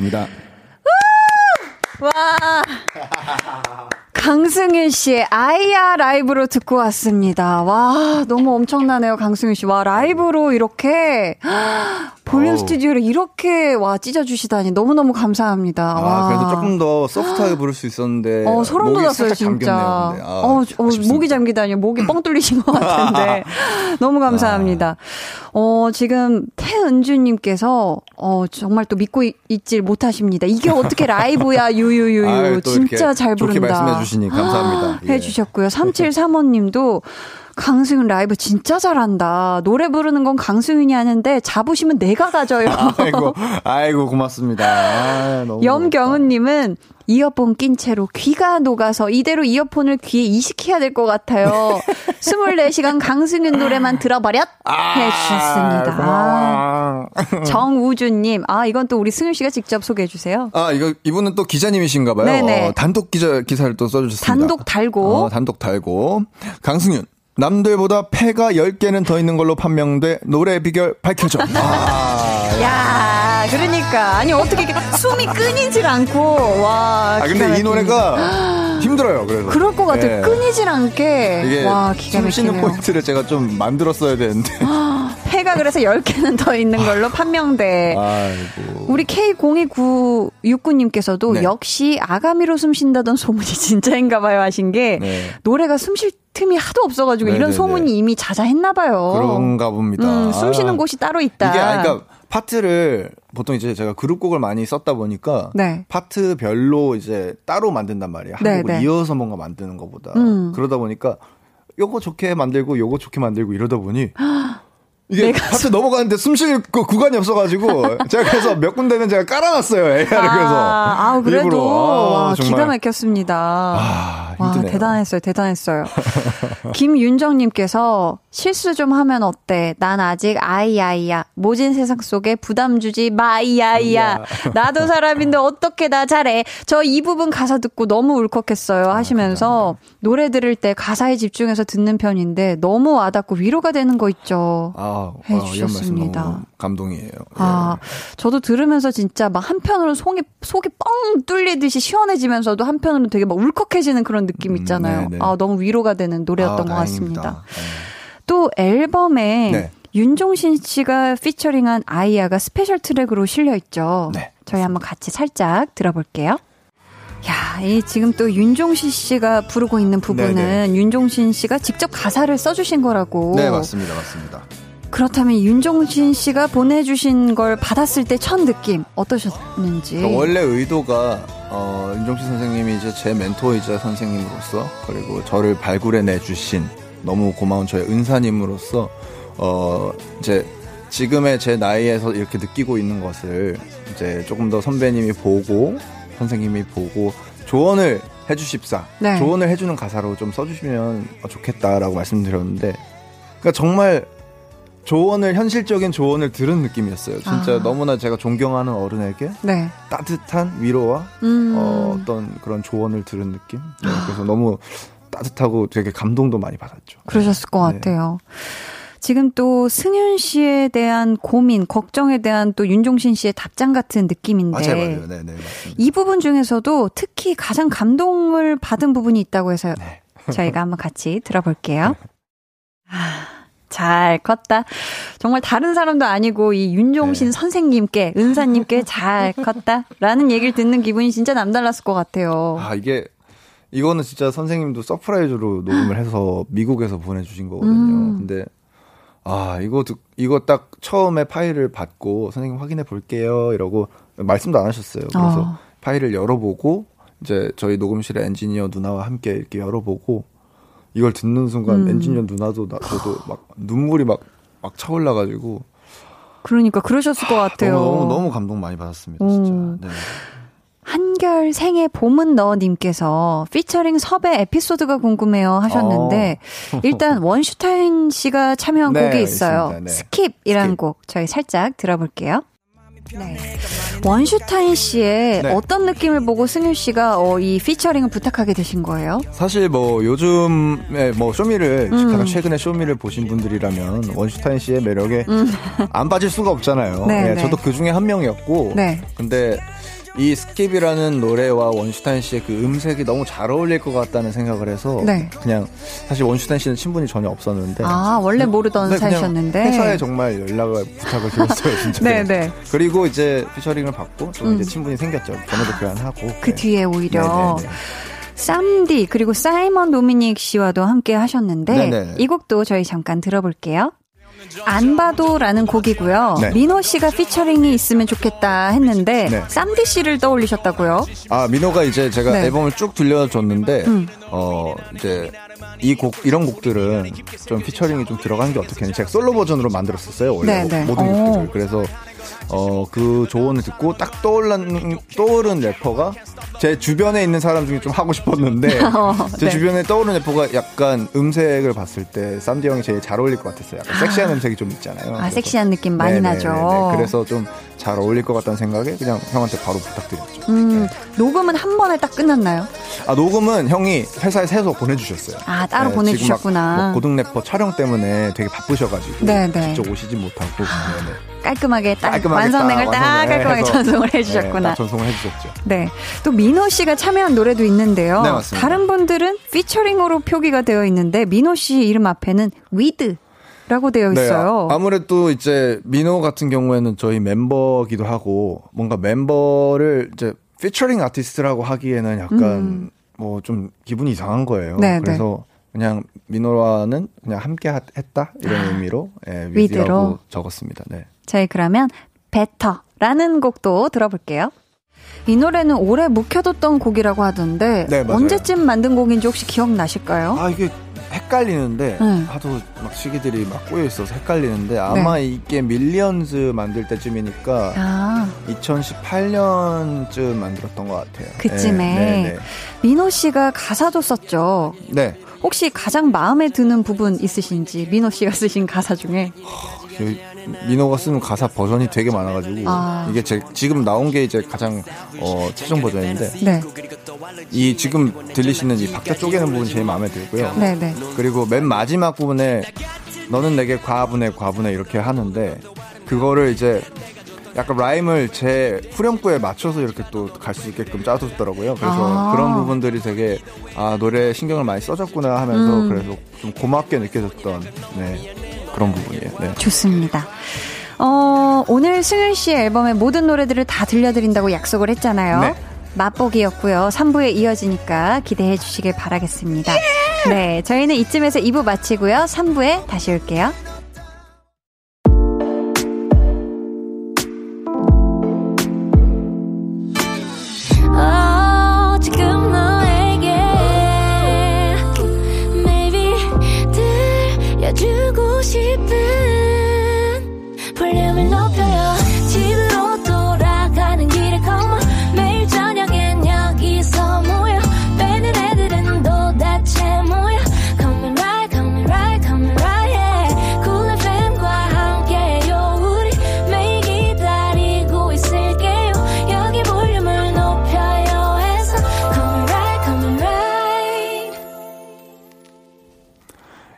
[SPEAKER 5] 감사합니다.
[SPEAKER 1] 와. 강승윤 씨의 아이야 라이브로 듣고 왔습니다. 와, 너무 엄청나네요, 강승윤 씨. 와, 라이브로 이렇게 볼륨 스튜디오를 이렇게 와 찢어주시다니 너무너무 감사합니다.
[SPEAKER 4] 아,
[SPEAKER 1] 와.
[SPEAKER 4] 그래도 조금 더 소프트하게 부를 수 있었는데.
[SPEAKER 1] 어, 소름 돋았어요, 진짜.
[SPEAKER 4] 아,
[SPEAKER 1] 어, 어 목이 잠기다니, 목이 뻥 뚫리신 것 같은데. 너무 감사합니다. 어, 지금 태은주님께서, 어, 정말 또 믿고 있 질 못하십니다. 이게 어떻게 라이브야, 유유유유. 아유, 진짜 잘 부른다.
[SPEAKER 4] 좋게 말씀해 주시니 감사합니다.
[SPEAKER 1] 예. 해 주셨고요. 3735님도, 강승윤 라이브 진짜 잘한다. 노래 부르는 건 강승윤이 하는데 잡으시면 내가 가져요.
[SPEAKER 4] 아이고, 아이고 고맙습니다. 아,
[SPEAKER 1] 염경은님은 이어폰 낀 채로 귀가 녹아서 이대로 이어폰을 귀에 이식해야 될 것 같아요. 24시간 강승윤 노래만 들어버렸 아, 해주셨습니다. 아, 정우주님, 아 이건 또 우리 승윤 씨가 직접 소개해 주세요.
[SPEAKER 4] 아 이거 이분은 또 기자님이신가봐요. 네네. 어, 단독 기자 기사를 또 써주셨습니다.
[SPEAKER 1] 단독 달고.
[SPEAKER 4] 어, 단독 달고 강승윤 남들보다 패가 10개는 더 있는 걸로 판명돼 노래 비결 밝혀져.
[SPEAKER 1] 아, 야, 그러니까. 아니, 어떻게 숨이 끊이질 않고, 와.
[SPEAKER 4] 아, 근데 이 노래가 힘들어요, 그래서.
[SPEAKER 1] 그럴 것 같아요. 네. 끊이질 않게.
[SPEAKER 4] 이게 와, 기가. 숨쉬는 포인트를 제가 좀 만들었어야 되는데.
[SPEAKER 1] 해가 그래서 10개는 더 있는 걸로 판명돼. 아이고. 우리 K0296님께서도 네. 역시 아가미로 숨 쉰다던 소문이 진짜인가 봐요 하신 게 네. 노래가 숨 쉴 틈이 하도 없어가지고 네네네. 이런 소문이 이미 자자했나 봐요.
[SPEAKER 4] 그런가 봅니다.
[SPEAKER 1] 음, 숨 쉬는 아. 곳이 따로 있다.
[SPEAKER 4] 이게 아, 그러니까 파트를 보통 이제 제가 그룹곡을 많이 썼다 보니까 네. 파트별로 이제 따로 만든단 말이에요. 한 곡을 네네. 이어서 뭔가 만드는 것보다 음. 그러다 보니까 요거 좋게 만들고 요거 좋게 만들고 이러다 보니 이게 파트 넘어가는데 숨 쉴 그 구간이 없어가지고 제가 그래서 몇 군데는 제가 깔아놨어요 AR을 아, 그래서
[SPEAKER 1] 아 그래도 아, 와, 기가 막혔습니다. 아, 와 대단했어요 대단했어요. 김윤정님께서 실수 좀 하면 어때? 난 아직 아이아이야. 모진 세상 속에 부담 주지 마이아이야. 나도 사람인데 어떻게 나 잘해? 저 이 부분 가사 듣고 너무 울컥했어요 아, 하시면서 아, 노래 들을 때 가사에 집중해서 듣는 편인데 너무 와닿고 위로가 되는 거 있죠. 아, 해주셨습니다. 아,
[SPEAKER 4] 감동이에요.
[SPEAKER 1] 아, 예. 저도 들으면서 진짜 막 한편으로 속이 속이 뻥 뚫리듯이 시원해지면서도 한편으로 되게 막 울컥해지는 그런 느낌 음, 있잖아요. 음, 아, 너무 위로가 되는 노래였던 아, 것 같습니다. 네. 또 앨범에 네. 윤종신 씨가 피처링한 아이야가 special track으로 실려 있죠. 네. 저희 한번 같이 살짝 들어볼게요. 야, 이 지금 또 윤종신 씨가 부르고 있는 부분은 네네. 네. 윤종신 씨가 직접 가사를 써주신 거라고.
[SPEAKER 4] 네, 맞습니다, 맞습니다.
[SPEAKER 1] 그렇다면 윤종신 씨가 보내주신 걸 받았을 때 첫 느낌 어떠셨는지?
[SPEAKER 4] 그러니까 원래 의도가 어, 윤종신 선생님이 이제 제 멘토이자 선생님으로서 그리고 저를 발굴해 내주신 너무 고마운 저의 은사님으로서 어 이제 지금의 제 나이에서 이렇게 느끼고 있는 것을 이제 조금 더 선배님이 보고 선생님이 보고 조언을 해주십사 네. 조언을 해주는 가사로 좀 써주시면 좋겠다라고 말씀드렸는데 그러니까 정말 조언을 현실적인 조언을 들은 느낌이었어요. 진짜 아. 너무나 제가 존경하는 어른에게 네. 따뜻한 위로와 음. 어, 어떤 그런 조언을 들은 느낌. 네, 그래서 너무 따뜻하고 되게 감동도 많이 받았죠.
[SPEAKER 1] 그러셨을 것 네. 같아요. 지금 또 승윤 씨에 대한 고민, 걱정에 대한 또 윤종신 씨의 답장 같은 느낌인데.
[SPEAKER 4] 맞아요, 맞아요. 네, 네,
[SPEAKER 1] 이 부분 중에서도 특히 가장 감동을 받은 부분이 있다고 해서 네. 저희가 한번 같이 들어볼게요. 아, 잘 컸다. 정말 다른 사람도 아니고 이 윤종신 네. 선생님께, 은사님께 잘 컸다라는 얘기를 듣는 기분이 진짜 남달랐을 것 같아요.
[SPEAKER 4] 아, 이게 이거는 진짜 선생님도 surprise로 녹음을 해서 미국에서 보내주신 거거든요. 음. 근데 아 이거 이거 딱 처음에 파일을 받고 선생님 확인해 볼게요 이러고 말씀도 안 하셨어요. 그래서 어. 파일을 열어보고 이제 저희 녹음실의 엔지니어 누나와 함께 이렇게 열어보고 이걸 듣는 순간 음. 엔지니어 누나도 나, 저도 막 눈물이 막 막 차올라가지고
[SPEAKER 1] 그러니까 그러셨을 것 같아요.
[SPEAKER 4] 너무, 너무, 너무 감동 많이 받았습니다, 진짜. 음. 네.
[SPEAKER 1] 한결 생의 봄은 너 님께서 피처링 섭외 에피소드가 궁금해요 하셨는데 어. 일단 원슈타인 씨가 참여한 네, 곡이 있어요. 네. Skip이라는 Skip. 곡 저희 살짝 들어볼게요. 네. 원슈타인 씨의 네. 어떤 느낌을 보고 승윤 씨가 어, 이 피처링을 부탁하게 되신 거예요?
[SPEAKER 4] 사실 뭐 요즘에 뭐 쇼미를 음. 가장 최근에 쇼미를 보신 분들이라면 원슈타인 씨의 매력에 음. 안 빠질 수가 없잖아요. 네, 네, 네. 저도 그 중에 한 명이었고. 네. 근데 이 Skip이라는 노래와 원슈타인 씨의 그 음색이 너무 잘 어울릴 것 같다는 생각을 해서 네. 그냥 사실 원슈타인 씨는 친분이 전혀 없었는데
[SPEAKER 1] 아 원래 모르던 네, 사이셨는데
[SPEAKER 4] 회사에 정말 연락을 부탁을 드렸어요 진짜 네, 네. 그리고 이제 피처링을 받고 또 음. 이제 친분이 생겼죠 번호도 교환하고
[SPEAKER 1] 그 네. 뒤에 오히려 네, 네, 쌈디 그리고 사이먼 도미닉 씨와도 함께 하셨는데 네네. 이 곡도 저희 잠깐 들어볼게요. 안 봐도라는 곡이고요. 네. 민호 씨가 피처링이 있으면 좋겠다 했는데 네. 쌈디 씨를 떠올리셨다고요?
[SPEAKER 4] 아 민호가 이제 제가 네. 앨범을 쭉 들려줬는데 음. 어 이제 이 곡 이런 곡들은 좀 피처링이 좀 들어간 게 어떻게 제가 솔로 버전으로 만들었었어요 원래 네, 네. 모든 곡들을 그래서 어, 그 조언을 듣고 딱 떠올른, 떠오른 래퍼가 제 주변에 있는 사람 중에 좀 하고 싶었는데 어, 제 네. 주변에 떠오른 래퍼가 약간 음색을 봤을 때 쌈디 형이 제일 잘 어울릴 것 같았어요. 약간 섹시한 아. 음색이 좀 있잖아요.
[SPEAKER 1] 아, 섹시한 느낌 많이 네네네네. 나죠.
[SPEAKER 4] 그래서 좀 잘 어울릴 것 같다는 생각에 그냥 형한테 바로 부탁드렸죠.
[SPEAKER 1] 음, 네. 녹음은 한 번에 딱 끝났나요?
[SPEAKER 4] 아, 녹음은 형이 회사에서 해서 보내주셨어요.
[SPEAKER 1] 아, 따로 네, 보내주셨구나.
[SPEAKER 4] 뭐 고등 래퍼 촬영 때문에 되게 바쁘셔가지고 네네. 직접 오시지 못하고. 아.
[SPEAKER 1] 깔끔하게 딱 깔끔하게 완성된 걸 딱 깔끔하게 전송을 해주셨구나.
[SPEAKER 4] 네, 전송을 해주셨죠.
[SPEAKER 1] 네. 또 민호 씨가 참여한 노래도 있는데요. 네, 맞습니다. 다른 분들은 피처링으로 표기가 되어 있는데 민호 씨 이름 앞에는 with. 라고 되어 네, 있어요.
[SPEAKER 4] 네, 아무래도 이제 민호 같은 경우에는 저희 멤버기도 하고 뭔가 멤버를 이제 피처링 아티스트라고 하기에는 약간 음. 뭐좀 기분이 이상한 거예요. 네, 네. 그래서 그냥 민호와는 그냥 함께 했다 이런 아, 의미로 예, with라고 적었습니다. 네.
[SPEAKER 1] 저희 그러면 Better라는 곡도 들어볼게요. 이 노래는 오래 묵혀뒀던 곡이라고 하던데 네, 언제쯤 만든 곡인지 혹시 기억나실까요?
[SPEAKER 4] 아 이게 헷갈리는데 네. 하도 막 시기들이 막 꼬여 있어서 헷갈리는데 아마 네. 이게 Millions 만들 때쯤이니까 아. 2018년쯤 만들었던 것 같아요.
[SPEAKER 1] 그쯤에 네, 네, 네, 민호 씨가 가사도 썼죠. 네. 혹시 가장 마음에 드는 부분 있으신지 민호 씨가 쓰신 가사 중에
[SPEAKER 4] 민호가 쓰는 가사 버전이 되게 많아가지고 아. 이게 제, 지금 나온 게 이제 가장 어, 최종 버전인데 네. 이 지금 들리시는 이 박자 쪼개는 부분 제일 마음에 들고요. 네, 네. 그리고 맨 마지막 부분에 너는 내게 과분해 과분해 이렇게 하는데 그거를 이제 약간 라임을 제 후렴구에 맞춰서 이렇게 또 갈 수 있게끔 짜줬더라고요. 그래서 아. 그런 부분들이 되게 아 노래 신경을 많이 써줬구나 하면서 음. 그래서 좀 고맙게 느껴졌던 네, 그런 부분이에요. 네.
[SPEAKER 1] 좋습니다. 어, 오늘 승윤 씨의 앨범의 모든 노래들을 다 들려드린다고 약속을 했잖아요. 네. 맛보기였고요. 3부에 이어지니까 기대해 주시길 바라겠습니다. 네, 저희는 이쯤에서 2부 마치고요. 3부에 다시 올게요.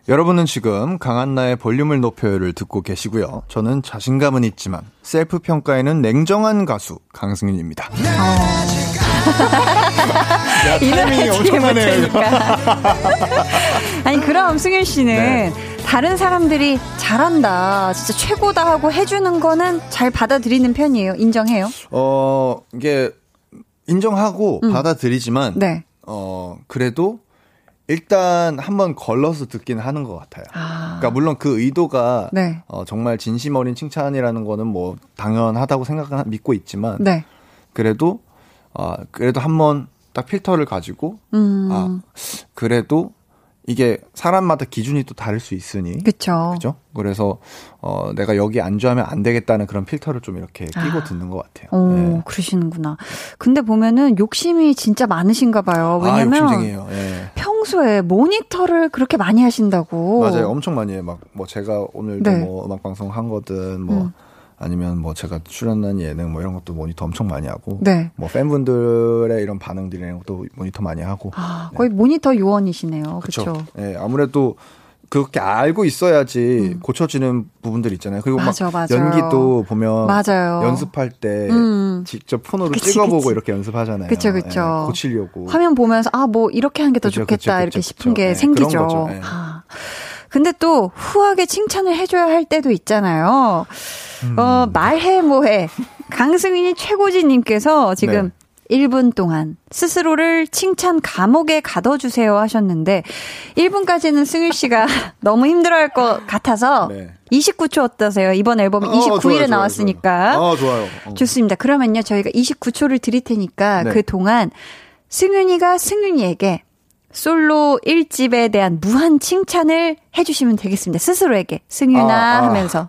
[SPEAKER 4] 여러분은 지금 강한나의 볼륨을 높여요를 듣고 계시고요. 저는 자신감은 있지만 셀프 평가에는 냉정한 가수 강승윤입니다. 야, 타이밍이 엄청나네요.
[SPEAKER 1] 아니 그럼 승윤 씨는 네. 다른 사람들이 잘한다, 진짜 최고다 하고 해주는 거는 잘 받아들이는 편이에요. 인정해요?
[SPEAKER 4] 어 이게 인정하고 음. 받아들이지만 네. 어 그래도 일단 한번 걸러서 듣긴 하는 것 같아요. 아. 그러니까 물론 그 의도가 네. 어, 정말 진심 어린 칭찬이라는 거는 뭐 당연하다고 생각 믿고 있지만 네. 그래도 어, 그래도 한번 딱 필터를 가지고 음. 아 그래도 이게 사람마다 기준이 또 다를 수 있으니.
[SPEAKER 1] 그쵸.
[SPEAKER 4] 그죠? 그래서, 어, 내가 여기 안주하면 안 되겠다는 그런 필터를 좀 이렇게 끼고 아. 듣는 것 같아요.
[SPEAKER 1] 오, 네. 그러시는구나. 근데 보면은 욕심이 진짜 많으신가 봐요. 아, 왜냐면. 아. 네. 평소에 모니터를 그렇게 많이 하신다고.
[SPEAKER 4] 맞아요. 엄청 많이 해요. 막, 뭐 제가 오늘도 네. 뭐 음악 방송 한 거든, 뭐. 음. 아니면 뭐 제가 출연한 예능 뭐 이런 것도 모니터 엄청 많이 하고 네. 뭐 팬분들의 이런 반응들이 이런 것도 모니터 많이 하고
[SPEAKER 1] 아, 거의 네. 모니터 요원이시네요. 그렇죠.
[SPEAKER 4] 예, 아무래도 그렇게 알고 있어야지 음. 고쳐지는 부분들 있잖아요. 그리고 맞아, 막 맞아. 연기도 보면 맞아요. 연습할 때 음. 직접 폰으로 그치, 찍어보고 그치. 이렇게 연습하잖아요.
[SPEAKER 1] 그렇죠, 그렇죠.
[SPEAKER 4] 네, 고치려고
[SPEAKER 1] 화면 보면서 아 뭐 이렇게 하는 게 더 좋겠다 그쵸, 이렇게 싶은 게 네, 생기죠. 네. 아. 근데 또 후하게 칭찬을 해줘야 할 때도 있잖아요. 음. 어 말해 뭐해 강승인이 최고지님께서 지금 네. 1분 동안 스스로를 칭찬 감옥에 가둬주세요 하셨는데 1분까지는 승일 씨가 너무 힘들어할 것 같아서 네. 29초 어떠세요? 이번 앨범이 어, 29일에 좋아요, 나왔으니까.
[SPEAKER 4] 좋아요. 아, 좋아요.
[SPEAKER 1] 어. 좋습니다. 그러면요 저희가 29초를 드릴 테니까 네. 그 동안 승윤이가 승윤이에게 솔로 1집에 대한 무한 칭찬을 해주시면 되겠습니다. 스스로에게. 승윤아 아, 아. 하면서.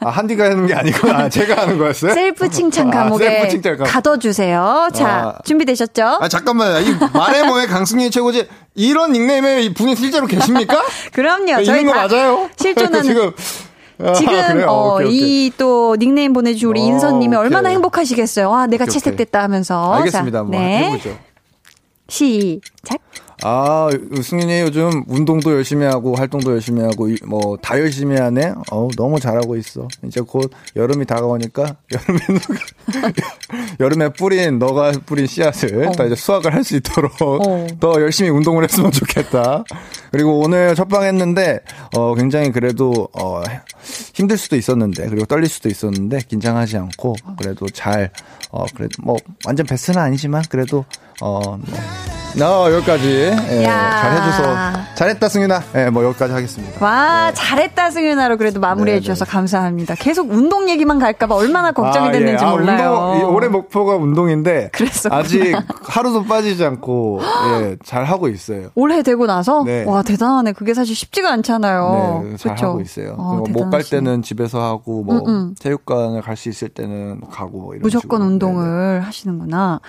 [SPEAKER 4] 아, 한디가 하는 게 아니고, 아, 제가 하는 거였어요?
[SPEAKER 1] 셀프 칭찬 아, 감옥에 셀프 칭찬 감... 가둬주세요. 자, 아. 준비되셨죠?
[SPEAKER 4] 아, 잠깐만. 이 말해 뭐해 강승윤 최고지. 이런 닉네임의 분이 실제로 계십니까?
[SPEAKER 1] 그럼요.
[SPEAKER 4] 저희 거 맞아요?
[SPEAKER 1] 실존하는. 지금. 지금 아, 어, 이 또 닉네임 보내주신 우리 어, 인선님이 얼마나 행복하시겠어요. 아, 내가 오케이, 채택됐다 하면서.
[SPEAKER 4] 알겠습니다. 자, 뭐 네. 해보죠.
[SPEAKER 1] 시작.
[SPEAKER 4] 아, 승윤이 요즘 운동도 열심히 하고 활동도 열심히 하고 뭐 다 열심히 하네. 어, 너무 잘하고 있어. 이제 곧 여름이 다가오니까 여름에 여름에 뿌린 너가 뿌린 씨앗을 어. 다 이제 수확을 할 수 있도록 어. 더 열심히 운동을 했으면 좋겠다. 그리고 오늘 첫방 했는데 어 굉장히 그래도 어 힘들 수도 있었는데 그리고 떨릴 수도 있었는데 긴장하지 않고 그래도 잘어 그래도 뭐 완전 베스트는 아니지만 그래도 어 뭐. 어, 여기까지. 예, 잘 해줘서. 잘했다, 승윤아. 예, 뭐, 여기까지 하겠습니다.
[SPEAKER 1] 와, 네. 잘했다, 승윤아로 그래도 마무리해주셔서 네, 네. 감사합니다. 계속 운동 얘기만 갈까봐 얼마나 걱정이 아, 됐는지 예. 아, 몰라요.
[SPEAKER 4] 운동, 올해 목표가 운동인데. 그랬어. 아직 하루도 빠지지 않고, 예, 잘 하고 있어요.
[SPEAKER 1] 올해 되고 나서? 네. 와, 대단하네. 그게 사실 쉽지가 않잖아요.
[SPEAKER 4] 네, 잘 그쵸? 하고 있어요. 아, 못갈 때는 집에서 하고, 뭐, 음, 음. 체육관을 갈 수 있을 때는 가고, 뭐 이런
[SPEAKER 1] 무조건 식으로. 운동을 네네. 하시는구나.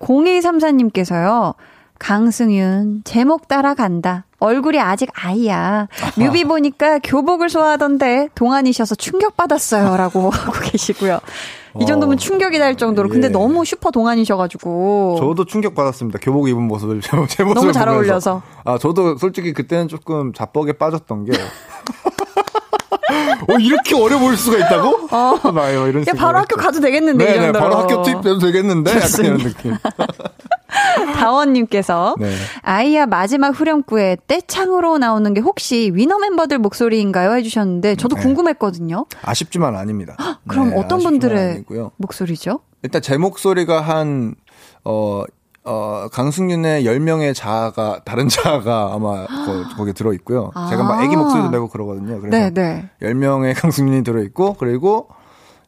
[SPEAKER 1] 0234님께서요. 강승윤, 제목 따라간다. 얼굴이 아직 아이야. 뮤비 보니까 교복을 좋아하던데 동안이셔서 충격받았어요. 라고 하고 계시고요. 이 정도면 어, 충격이 날 정도로. 근데 예. 너무 슈퍼 동안이셔가지고.
[SPEAKER 4] 저도 충격받았습니다. 교복 입은 모습을, 제 모습을.
[SPEAKER 1] 너무 잘 어울려서.
[SPEAKER 4] 아, 저도 솔직히 그때는 조금 자뻑에 빠졌던 게. 어, 이렇게 어려 보일 수가 있다고? 어. 나요, 이런
[SPEAKER 1] 식. 바로 학교 가도 되겠는데, 네네,
[SPEAKER 4] 바로 학교 투입돼도 되겠는데? 약간 이런 느낌.
[SPEAKER 1] 다원님께서 네. 아이야 마지막 후렴구에 떼창으로 나오는 게 혹시 위너 멤버들 목소리인가요? 해주셨는데 저도 네. 궁금했거든요.
[SPEAKER 4] 아쉽지만 아닙니다.
[SPEAKER 1] 그럼 네, 어떤 분들의 아니고요. 목소리죠?
[SPEAKER 4] 일단 제 목소리가 한 어. 어, 강승윤의 10명의 자아가, 다른 자아가 아마 거, 기에 들어있고요. 아~ 제가 막 애기 목소리도 내고 그러거든요. 그래서 네 네. 10명의 강승윤이 들어있고, 그리고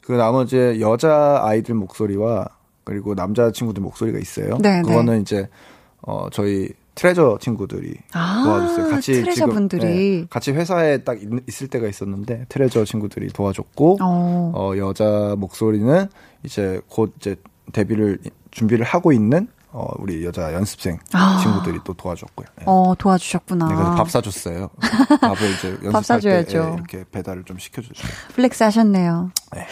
[SPEAKER 4] 그 나머지 여자 아이들 목소리와 그리고 남자 친구들 목소리가 있어요. 네, 네 그거는 이제 어 저희 트레저 친구들이 아, 도와줬어요. 같이 트레저 지금 분들이 네, 같이 회사에 딱 있, 을 때가 있었는데 트레저 친구들이 도와줬고 어. 어 여자 목소리는 이제 곧 이제 데뷔를 준비를 하고 있는 어, 우리 여자 연습생 아. 친구들이 또 도와줬고요.
[SPEAKER 1] 네. 어, 도와주셨구나.
[SPEAKER 4] 네, 그래서 밥 사줬어요. 밥을 이제 연습할 때 네, 이렇게 배달을 좀 시켜주죠.
[SPEAKER 1] flex 하셨네요. 네.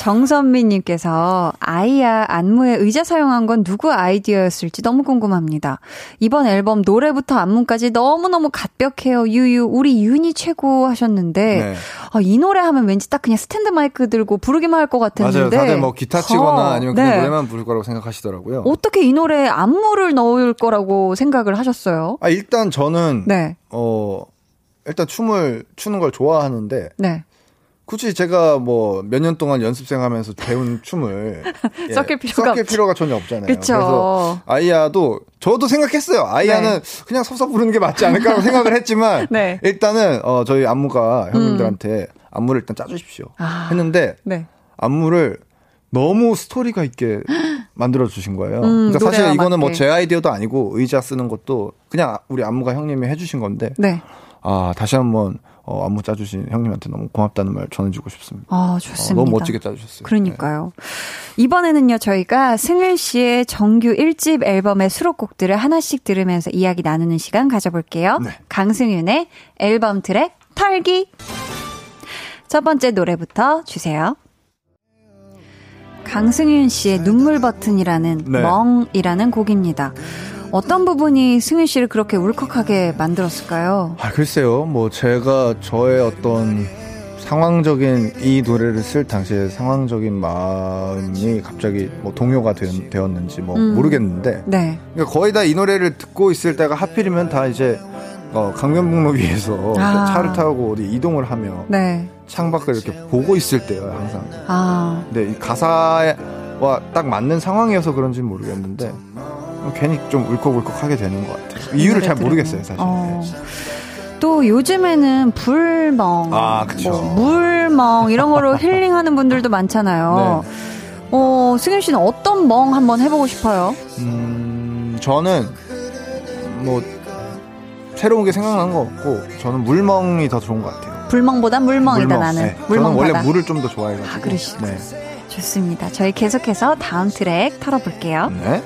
[SPEAKER 1] 정선미님께서 아이야 안무에 의자 사용한 건 누구 아이디어였을지 너무 궁금합니다. 이번 앨범 노래부터 안무까지 너무너무 갓벽해요. 유유 우리 윤이 최고 하셨는데 네. 아, 이 노래 하면 왠지 딱 그냥 스탠드 마이크 들고 부르기만 할 것 같았는데
[SPEAKER 4] 맞아요. 다들 뭐 기타 치거나 어, 아니면 그냥 네. 노래만 부를 거라고 생각하시더라고요.
[SPEAKER 1] 어떻게 이 노래에 안무를 넣을 거라고 생각을 하셨어요?
[SPEAKER 4] 아 일단 저는 네. 어 일단 춤을 추는 걸 좋아하는데 네. 굳이 제가 뭐 몇 년 동안 연습생 하면서 배운 춤을
[SPEAKER 1] 예, 섞일 필요가
[SPEAKER 4] 섞일 필요가 전혀 없잖아요. 그쵸. 그래서 아이야도 저도 생각했어요. 아이야는 네. 그냥 서서 부르는 게 맞지 않을까라고 생각을 했지만 네. 일단은 어 저희 안무가 형님들한테 음. 안무를 일단 짜주십시오 아. 했는데 네. 안무를 너무 스토리가 있게 만들어 주신 거예요. 음, 그러니까 사실 이거는 뭐 제 아이디어도 아니고 의자 쓰는 것도 그냥 우리 안무가 형님이 해주신 건데 네. 아 다시 한번 어, 안무 짜주신 형님한테 너무 고맙다는 말 전해주고 싶습니다.
[SPEAKER 1] 아, 좋습니다.
[SPEAKER 4] 어, 너무 멋지게 짜주셨어요.
[SPEAKER 1] 그러니까요. 네. 이번에는요, 저희가 승일 씨의 정규 1집 앨범의 수록곡들을 하나씩 들으면서 이야기 나누는 시간 가져볼게요. 네. 강승윤의 앨범 트랙 털기. 첫 번째 노래부터 주세요. 강승윤 씨의 눈물 버튼이라는 네. 멍이라는 곡입니다. 어떤 부분이 승윤 씨를 그렇게 울컥하게 만들었을까요?
[SPEAKER 4] 아, 글쎄요. 뭐 제가 저의 어떤 상황적인 이 노래를 쓸 당시에 상황적인 마음이 갑자기 뭐 동요가 되 었, 는지뭐 음. 모르겠는데 네. 그러니까 거의 다 이 노래를 듣고 있을 때가 하필이면 다 이제 어, 강변북로 위에서 아. 차를 타고 어디 이동을 하며 네. 창밖을 이렇게 보고 있을 때요 항상. 아. 근데 이 가사와 딱 맞는 상황이어서 그런지는 모르겠는데 괜히 좀 울컥울컥하게 되는 것 같아요. 이유를 잘 모르겠어요 사실. 어. 네.
[SPEAKER 1] 또 요즘에는 불멍, 아, 뭐 물멍 이런 거로 힐링하는 분들도 많잖아요. 네. 어, 승윤 씨는 어떤 멍 한번 해보고 싶어요?
[SPEAKER 4] 음, 저는 뭐 새로운 게 생각나는 거 없고 저는 물멍이 더 좋은 것 같아요.
[SPEAKER 1] 불멍보다 물멍이다 물멍, 나는. 네.
[SPEAKER 4] 물멍 저는 원래 물을 좀 더 좋아해가지고.
[SPEAKER 1] 아 그러시죠. 네. 좋습니다. 저희 계속해서 다음 트랙 털어볼게요. 네.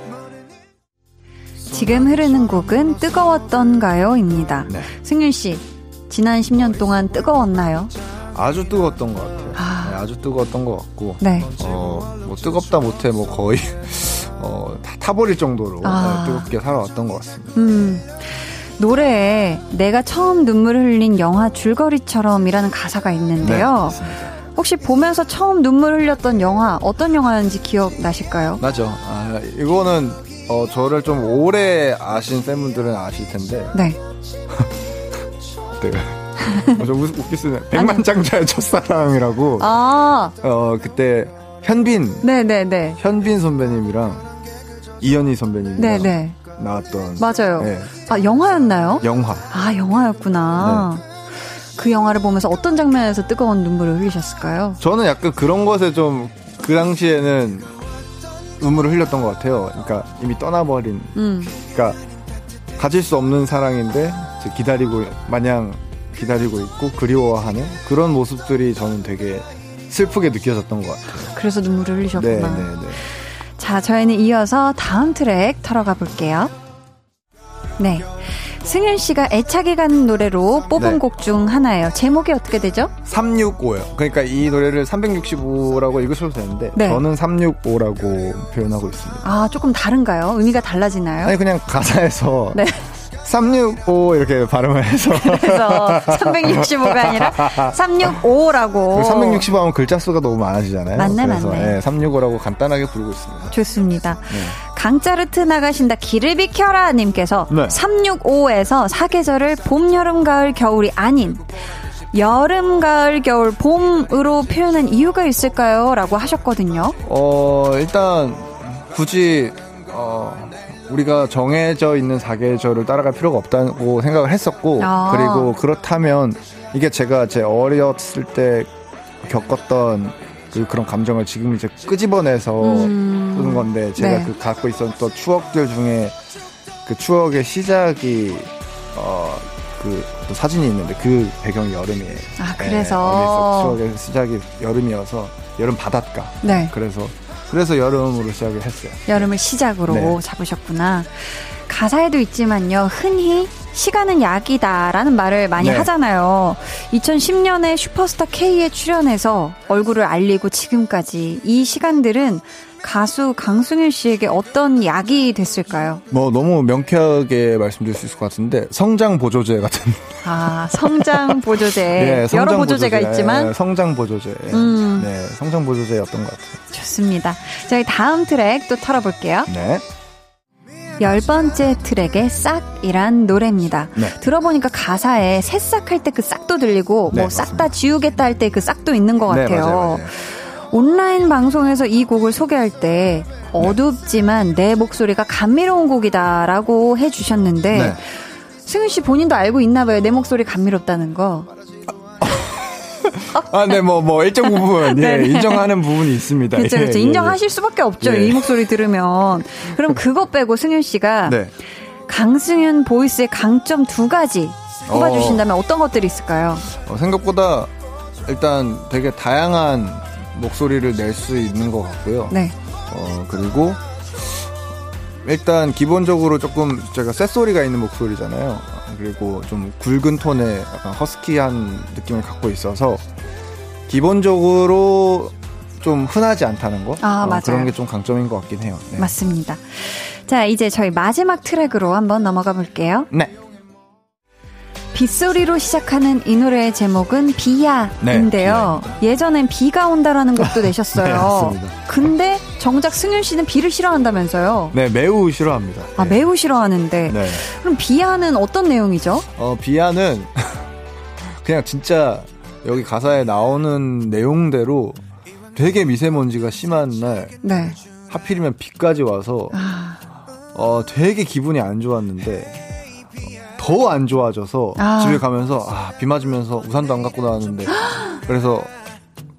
[SPEAKER 1] 지금 흐르는 곡은 뜨거웠던가요?입니다. 네. 승윤 씨, 지난 10년 동안 뜨거웠나요?
[SPEAKER 4] 아주 뜨거웠던 것 같아요. 아. 네, 아주 뜨거웠던 것 같고, 네. 어, 뭐 뜨겁다 못해 뭐 거의 어, 타버릴 정도로 아. 뜨겁게 살아왔던 것 같습니다. 음.
[SPEAKER 1] 노래에 내가 처음 눈물을 흘린 영화 줄거리처럼이라는 가사가 있는데요. 네, 혹시 보면서 처음 눈물 흘렸던 영화 어떤 영화인지 기억나실까요?
[SPEAKER 4] 맞죠. 아, 이거는 어, 저를 좀 오래 아신 팬분들은 아실 텐데. 네. 내가 어, 좀 웃기 쓰네. 백만장자의 첫사랑이라고. 아. 어, 그때 현빈. 네네네. 네, 네. 현빈 선배님이랑 이현희 선배님이랑. 네네. 네. 나왔던
[SPEAKER 1] 맞아요. 네. 아 영화였나요?
[SPEAKER 4] 영화.
[SPEAKER 1] 아 영화였구나. 네. 그 영화를 보면서 어떤 장면에서 뜨거운 눈물을 흘리셨을까요?
[SPEAKER 4] 저는 약간 그런 것에 좀 그 당시에는 눈물을 흘렸던 것 같아요. 그러니까 이미 떠나버린. 음. 그러니까 가질 수 없는 사랑인데 기다리고 마냥 기다리고 있고 그리워하는 그런 모습들이 저는 되게 슬프게 느껴졌던 것 같아요.
[SPEAKER 1] 그래서 눈물을 흘리셨구나. 네, 네, 네. 자, 저희는 이어서 다음 트랙 털어가 볼게요. 네. 승윤 씨가 애착이 가는 노래로 뽑은 네. 곡중 하나예요. 제목이 어떻게 되죠?
[SPEAKER 4] 365요. 그러니까 이 노래를 365라고 읽으셔도 되는데 네. 저는 365라고 표현하고 있습니다.
[SPEAKER 1] 아, 조금 다른가요? 의미가 달라지나요?
[SPEAKER 4] 아니 그냥 가사에서 네. 365 이렇게 발음을 해서
[SPEAKER 1] 그래서 365가 아니라 365라고
[SPEAKER 4] 365 하면 글자 수가 너무 많아지잖아요.
[SPEAKER 1] 맞네 그래서, 맞네. 네,
[SPEAKER 4] 365라고 간단하게 부르고 있습니다.
[SPEAKER 1] 좋습니다. 네. 강짜르트 나가신다 길을 비켜라 님께서 네. 365에서 사계절을 봄, 여름, 가을, 겨울이 아닌 여름, 가을, 겨울, 봄으로 표현한 이유가 있을까요? 라고 하셨거든요.
[SPEAKER 4] 어, 일단 굳이 어, 우리가 정해져 있는 사계절을 따라갈 필요가 없다고 생각을 했었고 아. 그리고 그렇다면 이게 제가 제 어렸을 때 겪었던 그 그런 감정을 지금 이제 끄집어내서 음. 쓰는 건데 제가 네. 그 갖고 있었던 추억들 중에 그 추억의 시작이 어그 사진이 있는데 그 배경이 여름이에요.
[SPEAKER 1] 아 그래서
[SPEAKER 4] 네, 추억의 시작이 여름이어서 여름 바닷가. 네. 그래서 그래서 여름으로 시작을 했어요.
[SPEAKER 1] 여름을 시작으로 네. 잡으셨구나. 가사에도 있지만요, 흔히 시간은 약이다라는 말을 많이 네. 하잖아요. 2010년에 슈퍼스타 K에 출연해서 얼굴을 알리고 지금까지 이 시간들은 가수 강승일 씨에게 어떤 약이 됐을까요?
[SPEAKER 4] 뭐 너무 명쾌하게 말씀드릴 수 있을 것 같은데 성장 보조제 같은.
[SPEAKER 1] 아 성장 보조제. 네, 성장 여러 보조제가 보조제. 있지만
[SPEAKER 4] 네, 성장 보조제. 음. 네, 성장 보조제였던 것 같아요.
[SPEAKER 1] 좋습니다. 저희 다음 트랙 또 털어볼게요. 네. 열 번째 트랙의 싹이란 노래입니다. 네. 들어보니까 가사에 새싹할 때 그 싹도 들리고 네, 뭐 싹 다 지우겠다 할 때 그 싹도 있는 것 네, 같아요. 네, 맞아요, 맞아요. 온라인 방송에서 이 곡을 소개할 때 어둡지만 내 목소리가 감미로운 곡이다라고 해주셨는데 네. 승윤 씨 본인도 알고 있나 봐요. 내 목소리 감미롭다는 거.
[SPEAKER 4] 아, 네, 뭐, 뭐, 일정 부분, 예, 인정하는 부분이 있습니다.
[SPEAKER 1] 그렇죠, 그렇죠. 예, 인정하실 예. 수밖에 없죠. 예. 이 목소리 들으면. 그럼 그것 빼고 승윤 씨가 네. 강승윤 보이스의 강점 두 가지 꼽아주신다면 어, 떤 것들이 있을까요?
[SPEAKER 4] 어, 생각보다 일단 되게 다양한 목소리를 낼 수 있는 것 같고요. 네. 어, 그리고 일단 기본적으로 조금 제가 쇳소리가 있는 목소리잖아요. 그리고 좀 굵은 톤의 약간 허스키한 느낌을 갖고 있어서 기본적으로 좀 흔하지 않다는 거.
[SPEAKER 1] 아,
[SPEAKER 4] 어,
[SPEAKER 1] 맞아요.
[SPEAKER 4] 그런 게 좀 강점인 것 같긴 해요. 네.
[SPEAKER 1] 맞습니다. 자, 이제 저희 마지막 트랙으로 한번 넘어가 볼게요.
[SPEAKER 4] 네.
[SPEAKER 1] 빗소리로 시작하는 이 노래의 제목은 비야인데요.
[SPEAKER 4] 네,
[SPEAKER 1] 예전엔 비가 온다라는 곡도 내셨어요.
[SPEAKER 4] 네.
[SPEAKER 1] 근데 정작 승윤 씨는 비를 싫어한다면서요?
[SPEAKER 4] 네, 매우 싫어합니다.
[SPEAKER 1] 아,
[SPEAKER 4] 네.
[SPEAKER 1] 매우 싫어하는데.
[SPEAKER 4] 네.
[SPEAKER 1] 그럼 비야는 어떤 내용이죠?
[SPEAKER 4] 어, 비아는 그냥 진짜 여기 가사에 나오는 내용대로 되게 미세먼지가 심한 날
[SPEAKER 1] 네.
[SPEAKER 4] 하필이면 비까지 와서
[SPEAKER 1] 아,
[SPEAKER 4] 어, 되게 기분이 안 좋았는데 더 안 좋아져서
[SPEAKER 1] 아.
[SPEAKER 4] 집에 가면서 아, 비 맞으면서 우산도 안 갖고 나왔는데 그래서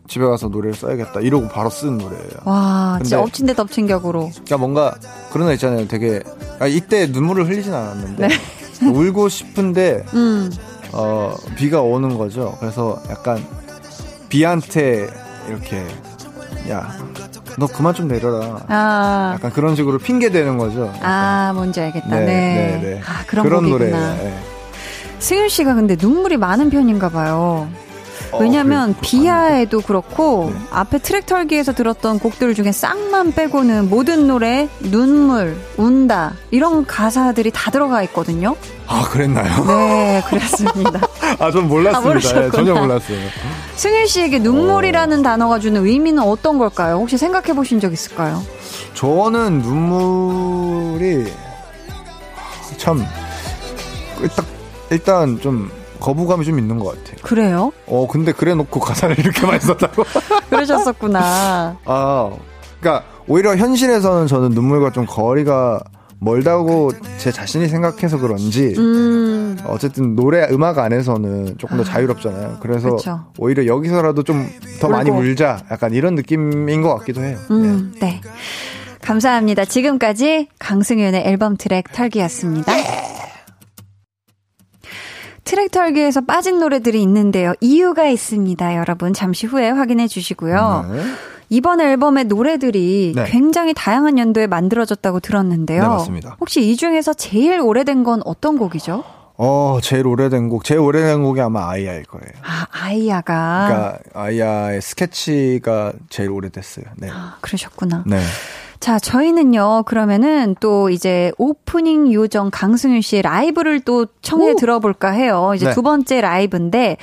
[SPEAKER 4] 집에 가서 노래를 써야겠다 이러고 바로 쓴 노래예요.
[SPEAKER 1] 와, 진짜 엎친 데 덮친 격으로.
[SPEAKER 4] 그러니까 뭔가 그런 거 있잖아요. 되게 아, 이때 눈물을 흘리진 않았는데 울고 싶은데
[SPEAKER 1] 음.
[SPEAKER 4] 어, 비가 오는 거죠. 그래서 약간 비한테 이렇게 야, 너 그만 좀 내려라.
[SPEAKER 1] 아.
[SPEAKER 4] 약간 그런 식으로 핑계 대는 거죠.
[SPEAKER 1] 아, 뭔지 알겠다. 네.
[SPEAKER 4] 네, 네.
[SPEAKER 1] 아, 그런,
[SPEAKER 4] 그런. 노래예요. 네.
[SPEAKER 1] 승윤 씨가 근데 눈물이 많은 편인가 봐요.
[SPEAKER 4] 어,
[SPEAKER 1] 왜냐면
[SPEAKER 4] 그래,
[SPEAKER 1] 비하에도 그렇고
[SPEAKER 4] 네.
[SPEAKER 1] 앞에 트랙 털기에서 들었던 곡들 중에 쌍만 빼고는 모든 노래 눈물, 운다 이런 가사들이 다 들어가 있거든요.
[SPEAKER 4] 아, 그랬나요?
[SPEAKER 1] 네, 그렇습니다.
[SPEAKER 4] 아, 전
[SPEAKER 1] 아,
[SPEAKER 4] 몰랐습니다.
[SPEAKER 1] 모르셨구나.
[SPEAKER 4] 예, 전혀 몰랐어요.
[SPEAKER 1] 승윤 씨에게 눈물이라는 단어가 주는 의미는 어떤 걸까요? 혹시 생각해 보신 적 있을까요?
[SPEAKER 4] 저는 눈물이 참딱 일단 좀 거부감이 좀 있는 것 같아요.
[SPEAKER 1] 그래요?
[SPEAKER 4] 어, 근데 그래 놓고 가사를 이렇게 많이 썼다고?
[SPEAKER 1] 그러셨었구나.
[SPEAKER 4] 아, 그러니까 오히려 현실에서는 저는 눈물과 좀 거리가 멀다고 제 자신이 생각해서 그런지
[SPEAKER 1] 음,
[SPEAKER 4] 어쨌든 노래 음악 안에서는 조금 더 자유롭잖아요. 그래서
[SPEAKER 1] 그쵸.
[SPEAKER 4] 오히려 여기서라도 좀 더 많이. 울자 약간 이런 느낌인 것 같기도 해요.
[SPEAKER 1] 음, 네. 감사합니다. 지금까지 강승윤의 앨범 트랙 털기였습니다. 트랙 털기에서 빠진 노래들이 있는데요. 이유가 있습니다. 여러분 잠시 후에 확인해 주시고요.
[SPEAKER 4] 네.
[SPEAKER 1] 이번 앨범의 노래들이
[SPEAKER 4] 네.
[SPEAKER 1] 굉장히 다양한 연도에 만들어졌다고 들었는데요.
[SPEAKER 4] 네, 맞습니다.
[SPEAKER 1] 혹시 이 중에서 제일 오래된 건 어떤 곡이죠?
[SPEAKER 4] 어, 제일 오래된 곡, 제일 오래된 곡이 아마 아이야일 거예요.
[SPEAKER 1] 아, 아이야가.
[SPEAKER 4] 그러니까 아이야의 스케치가 제일 오래됐어요. 네.
[SPEAKER 1] 아, 그러셨구나.
[SPEAKER 4] 네.
[SPEAKER 1] 자, 저희는요, 그러면은 또 이제 오프닝 요정 강승윤 씨의 라이브를 또 청해 들어볼까 해요. 이제
[SPEAKER 4] 네.
[SPEAKER 1] 두 번째 라이브인데,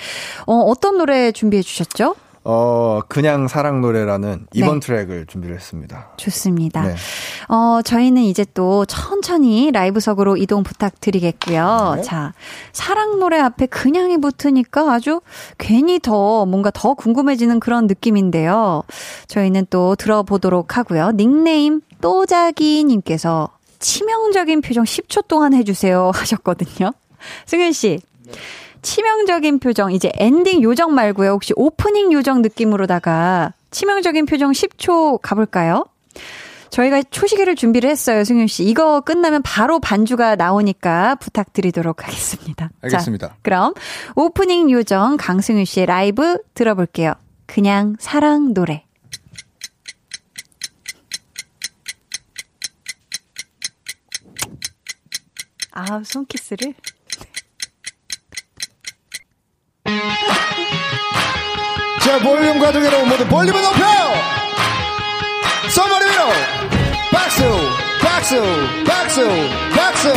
[SPEAKER 1] 어, 어떤 노래 준비해 주셨죠?
[SPEAKER 4] 어, 그냥 사랑 노래라는 이번
[SPEAKER 1] 네.
[SPEAKER 4] 트랙을 준비를 했습니다.
[SPEAKER 1] 좋습니다.
[SPEAKER 4] 네.
[SPEAKER 1] 어, 저희는 이제 또 천천히 라이브석으로 이동 부탁드리겠고요.
[SPEAKER 4] 네.
[SPEAKER 1] 자, 사랑 노래 앞에 그냥이 붙으니까 아주 괜히 더 뭔가 더 궁금해지는 그런 느낌인데요. 저희는 또 들어보도록 하고요. 닉네임 또자기님께서 치명적인 표정 10초 동안 해주세요 하셨거든요. 승윤 씨. 치명적인 표정, 이제 엔딩 요정 말고요. 혹시 오프닝 요정 느낌으로다가 치명적인 표정 10초 가볼까요? 저희가 초시계를 준비를 했어요, 승윤 씨. 이거 끝나면 바로 반주가 나오니까 부탁드리도록 하겠습니다.
[SPEAKER 4] 알겠습니다.
[SPEAKER 1] 자, 그럼 오프닝 요정 강승윤 씨의 라이브 들어볼게요. 그냥 사랑 노래. 아, 손키스를?
[SPEAKER 4] 자, 볼륨 가족 여러분 모두 볼륨을 높여요! 소머리 위로! 박수! 박수! 박수! 박수!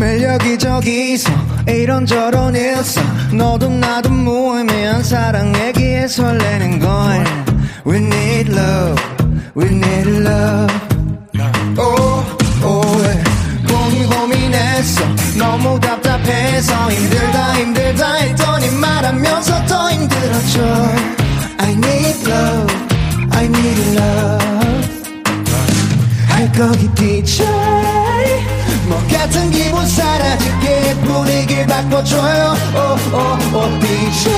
[SPEAKER 4] 매일 여기저기서 이런저런 일서 너도 나도 무의미한 사랑 얘기에 설레는 걸 We need love We need love oh, oh, yeah. 고민 고민했어 너무 답 답해서 힘들다 힘들다 했더니 말하면서 더 힘들어져 I need love I need love. 할 거기 DJ. 뭐 같은 기분 사라지게 분위기를 바꿔줘요. Oh, oh, oh, DJ.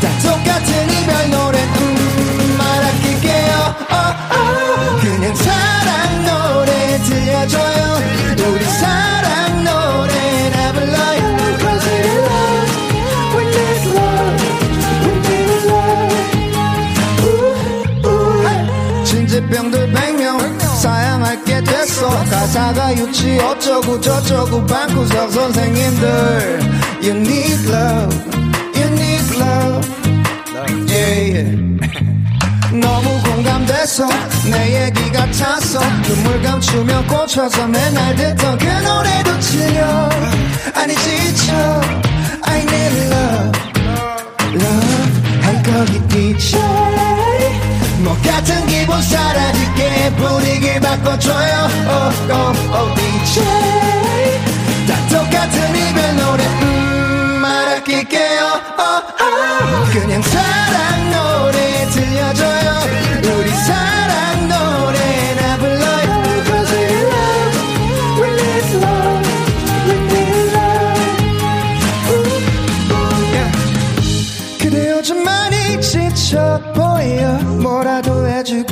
[SPEAKER 4] 다 똑같은 이별 노래 음, 말 아낄게요. Oh, oh. 그냥 사랑 노래 들려줘요. 우리 사랑 사가 유치 어쩌고 저쩌고 방구석 선생님들. You need love You need love.
[SPEAKER 5] 너무 공감돼서 내 얘기 같았어 눈물 감추며 꽂혀서 맨날 듣던 그 노래도 들려. 아니 지쳐. I need love. Love 한 거기 DJ 뭐 같은 기분 사라질게 분위기 바꿔줘요. oh, oh, oh, DJ. 다 똑같은 이별 노래 음 말 아낄게요. oh, oh. 그냥 사랑 노래 들려줘요. 우리 사랑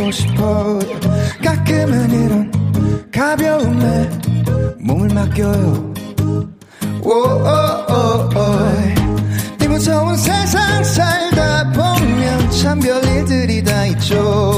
[SPEAKER 5] 해주고 싶어. 가끔은 이런 가벼움에 몸을 맡겨요. 오오오오 이. 무서운 세상 살다 보면 참 별일들이 다 있죠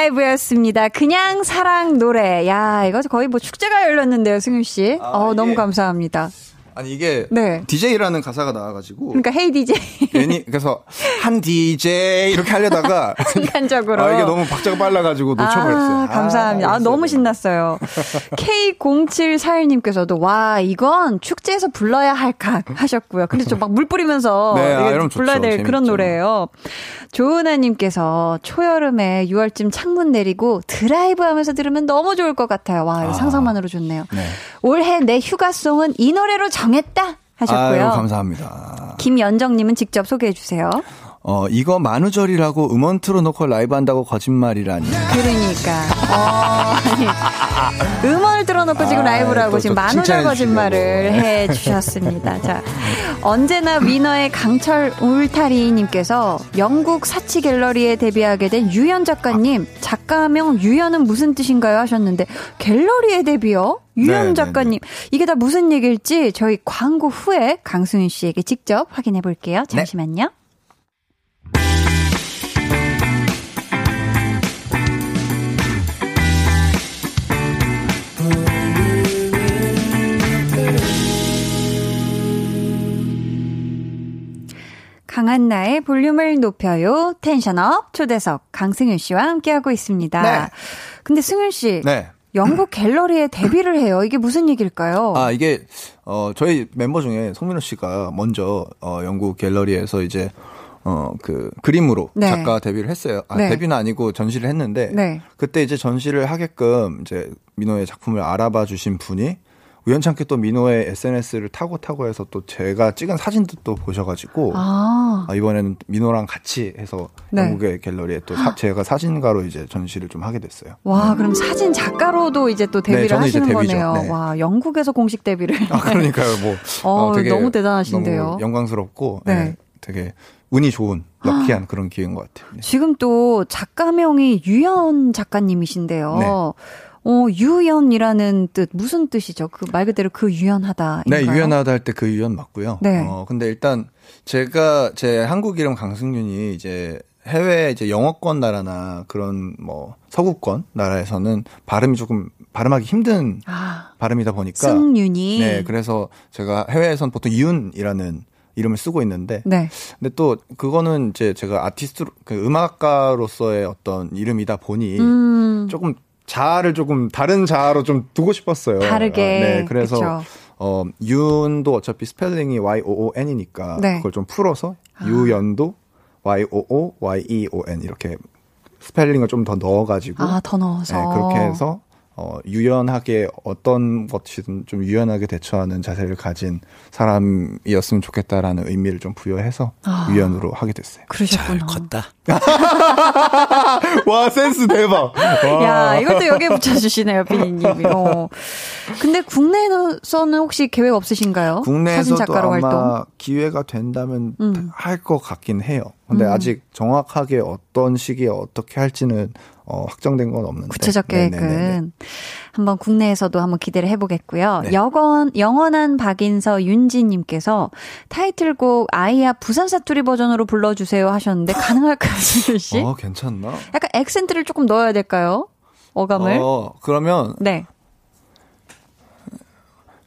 [SPEAKER 1] 라이브였습니다. 그냥 사랑 노래. 야, 이거 거의 뭐 축제가 열렸는데요, 승윤 씨.
[SPEAKER 4] 아,
[SPEAKER 1] 어, 너무
[SPEAKER 4] 이게-
[SPEAKER 1] 감사합니다.
[SPEAKER 4] 아니 이게
[SPEAKER 1] 네.
[SPEAKER 4] DJ라는 가사가 나와가지고
[SPEAKER 1] 그러니까 헤이 DJ
[SPEAKER 4] 괜히 그래서 한 DJ 이렇게 하려다가
[SPEAKER 1] 순간적으로.
[SPEAKER 4] 아, 이게 너무 박자가 빨라가지고 놓쳐버렸어요.
[SPEAKER 1] 아, 감사합니다. 아,
[SPEAKER 4] 알겠어요.
[SPEAKER 1] 너무 신났어요. K0741님께서도, 와, 이건 축제에서 불러야 할각 하셨고요. 근데 좀 막 물 뿌리면서
[SPEAKER 4] 네, 아,
[SPEAKER 1] 불러야. 될 그런
[SPEAKER 4] 재밌죠.
[SPEAKER 1] 노래예요. 조은아님께서 초여름에 6월쯤 창문 내리고 드라이브 하면서 들으면 너무 좋을 것 같아요. 와, 이거
[SPEAKER 4] 아.
[SPEAKER 1] 상상만으로 좋네요.
[SPEAKER 4] 네.
[SPEAKER 1] 올해 내 휴가송은 이 노래로 정했다 하셨고요.
[SPEAKER 4] 아유, 감사합니다.
[SPEAKER 1] 김연정님은 직접 소개해 주세요.
[SPEAKER 4] 어, 이거 만우절이라고 음원 틀어놓고 라이브 한다고 거짓말이라니.
[SPEAKER 1] 그러니까. 어, 아니, 음원을 틀어놓고 지금
[SPEAKER 4] 아,
[SPEAKER 1] 라이브를 하고
[SPEAKER 4] 또,
[SPEAKER 1] 지금
[SPEAKER 4] 또
[SPEAKER 1] 만우절 거짓말을
[SPEAKER 4] 주시려고.
[SPEAKER 1] 해 주셨습니다. 자, 언제나 위너의 강철 울타리님께서 영국 사치 갤러리에 데뷔하게 된 유연 작가님, 작가명 유연은 무슨 뜻인가요? 하셨는데, 갤러리에 데뷔요? 유연
[SPEAKER 4] 네,
[SPEAKER 1] 작가님. 이게 다 무슨 얘기일지 저희 광고 후에 강수윤 씨에게 직접 확인해 볼게요.
[SPEAKER 4] 네.
[SPEAKER 1] 잠시만요. 강한나의 볼륨을 높여요. 텐션업 초대석 강승윤 씨와 함께하고 있습니다.
[SPEAKER 4] 네.
[SPEAKER 1] 근데 승윤 씨,
[SPEAKER 4] 네.
[SPEAKER 1] 영국 갤러리에 데뷔를 해요. 이게 무슨 얘기일까요?
[SPEAKER 4] 아, 이게, 어, 저희 멤버 중에 송민호 씨가 먼저, 어, 영국 갤러리에서 이제, 어, 그, 그림으로
[SPEAKER 1] 네.
[SPEAKER 4] 작가 데뷔를 했어요. 아,
[SPEAKER 1] 네.
[SPEAKER 4] 데뷔는 아니고 전시를 했는데,
[SPEAKER 1] 네.
[SPEAKER 4] 그때 이제 전시를 하게끔 이제 민호의 작품을 알아봐 주신 분이 우연찮게 또 민호의 SNS를 타고 타고 해서 또 제가 찍은 사진도 또 보셔가지고,
[SPEAKER 1] 아,
[SPEAKER 4] 아, 이번에는 민호랑 같이 해서
[SPEAKER 1] 네.
[SPEAKER 4] 영국의 갤러리에 또 사- 제가 사진가로 이제 전시를 좀 하게 됐어요.
[SPEAKER 1] 와, 그럼 사진 작가로도 이제 또 데뷔를
[SPEAKER 4] 네,
[SPEAKER 1] 하시는. 거네요.
[SPEAKER 4] 네.
[SPEAKER 1] 와, 영국에서 공식 데뷔를.
[SPEAKER 4] 아, 그러니까요, 뭐.
[SPEAKER 1] 어, 너무 대단하신데요.
[SPEAKER 4] 너무 영광스럽고,
[SPEAKER 1] 네.
[SPEAKER 4] 네, 되게 운이 좋은, 럭키한 그런 기회인 것 같아요. 네.
[SPEAKER 1] 지금 또 작가명이 유연 작가님이신데요.
[SPEAKER 4] 네.
[SPEAKER 1] 어, 유연이라는 뜻, 무슨 뜻이죠? 그 말 그대로 그 유연하다.
[SPEAKER 4] 네, 유연하다 할 때 그 유연 맞고요.
[SPEAKER 1] 네.
[SPEAKER 4] 어, 근데 일단 제가 제 한국 이름 강승윤이 이제 해외 이제 영어권 나라나 그런 뭐 서구권 나라에서는 발음이 조금 발음하기 힘든
[SPEAKER 1] 아,
[SPEAKER 4] 발음이다 보니까
[SPEAKER 1] 승윤이.
[SPEAKER 4] 네, 그래서 제가 해외에선 보통 이윤이라는 이름을 쓰고 있는데
[SPEAKER 1] 네.
[SPEAKER 4] 근데 또 그거는 이제 제가 아티스트 그 음악가로서의 어떤 이름이다 보니
[SPEAKER 1] 음,
[SPEAKER 4] 조금 자아를 조금 다른 자아로 좀 두고 싶었어요.
[SPEAKER 1] 다르게.
[SPEAKER 4] 네, 그래서
[SPEAKER 1] 그쵸.
[SPEAKER 4] 어 윤도 어차피 스펠링이 Y O O N이니까
[SPEAKER 1] 네.
[SPEAKER 4] 그걸 좀 풀어서 유연도 Y O O Y E O N 이렇게 스펠링을 좀 더 넣어가지고
[SPEAKER 1] 아, 더 넣어서.
[SPEAKER 4] 네, 그렇게 해서 어, 유연하게 어떤 것이든 좀 유연하게 대처하는 자세를 가진 사람이었으면 좋겠다라는 의미를 좀 부여해서 아, 유연으로 하게 됐어요.
[SPEAKER 1] 그러셨구나.
[SPEAKER 5] 잘 컸다.
[SPEAKER 4] 와, 센스 대박. 와.
[SPEAKER 1] 야, 이것도 여기에 붙여주시네요, 비니님이. 어. 근데 국내에서는 혹시 계획 없으신가요?
[SPEAKER 4] 국내에서도 아마 활동? 기회가 된다면 음. 할것 같긴 해요. 근데 음. 아직 정확하게 어떤 시기에 어떻게 할지는 어, 확정된 건 없는데.
[SPEAKER 1] 구체적 계획은 네네네네. 한번 국내에서도 한번 기대를 해보겠고요. 네. 영원, 영원한 박인서 윤지님께서 타이틀곡 아이야 부산 사투리 버전으로 불러주세요 하셨는데 가능할까요, 수유 씨?
[SPEAKER 4] 어, 괜찮나?
[SPEAKER 1] 약간 액센트를 조금 넣어야 될까요? 어감을?
[SPEAKER 4] 어, 그러면.
[SPEAKER 1] 네.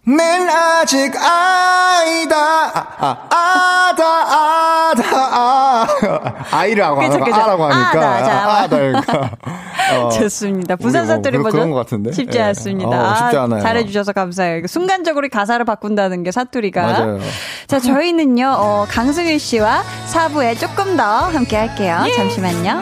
[SPEAKER 4] 낸 아직 아이다, 아, 아, 다 아다, 아. 아이라고 그쵸, 하니까, 그쵸. 아라고 하니까. 아다, 자, 아, 아다니까.
[SPEAKER 1] 어. 좋습니다. 부산 뭐 사투리 뭐, 버전.
[SPEAKER 4] 그런 것 같은데?
[SPEAKER 1] 쉽지 네. 않습니다. 어, 쉽지 않아요. 아, 잘해주셔서 감사해요. 순간적으로 가사를 바꾼다는 게 사투리가.
[SPEAKER 4] 맞아요.
[SPEAKER 1] 자, 저희는요, 어, 강승윤 씨와 4부에 조금 더 함께 할게요. 예. 잠시만요.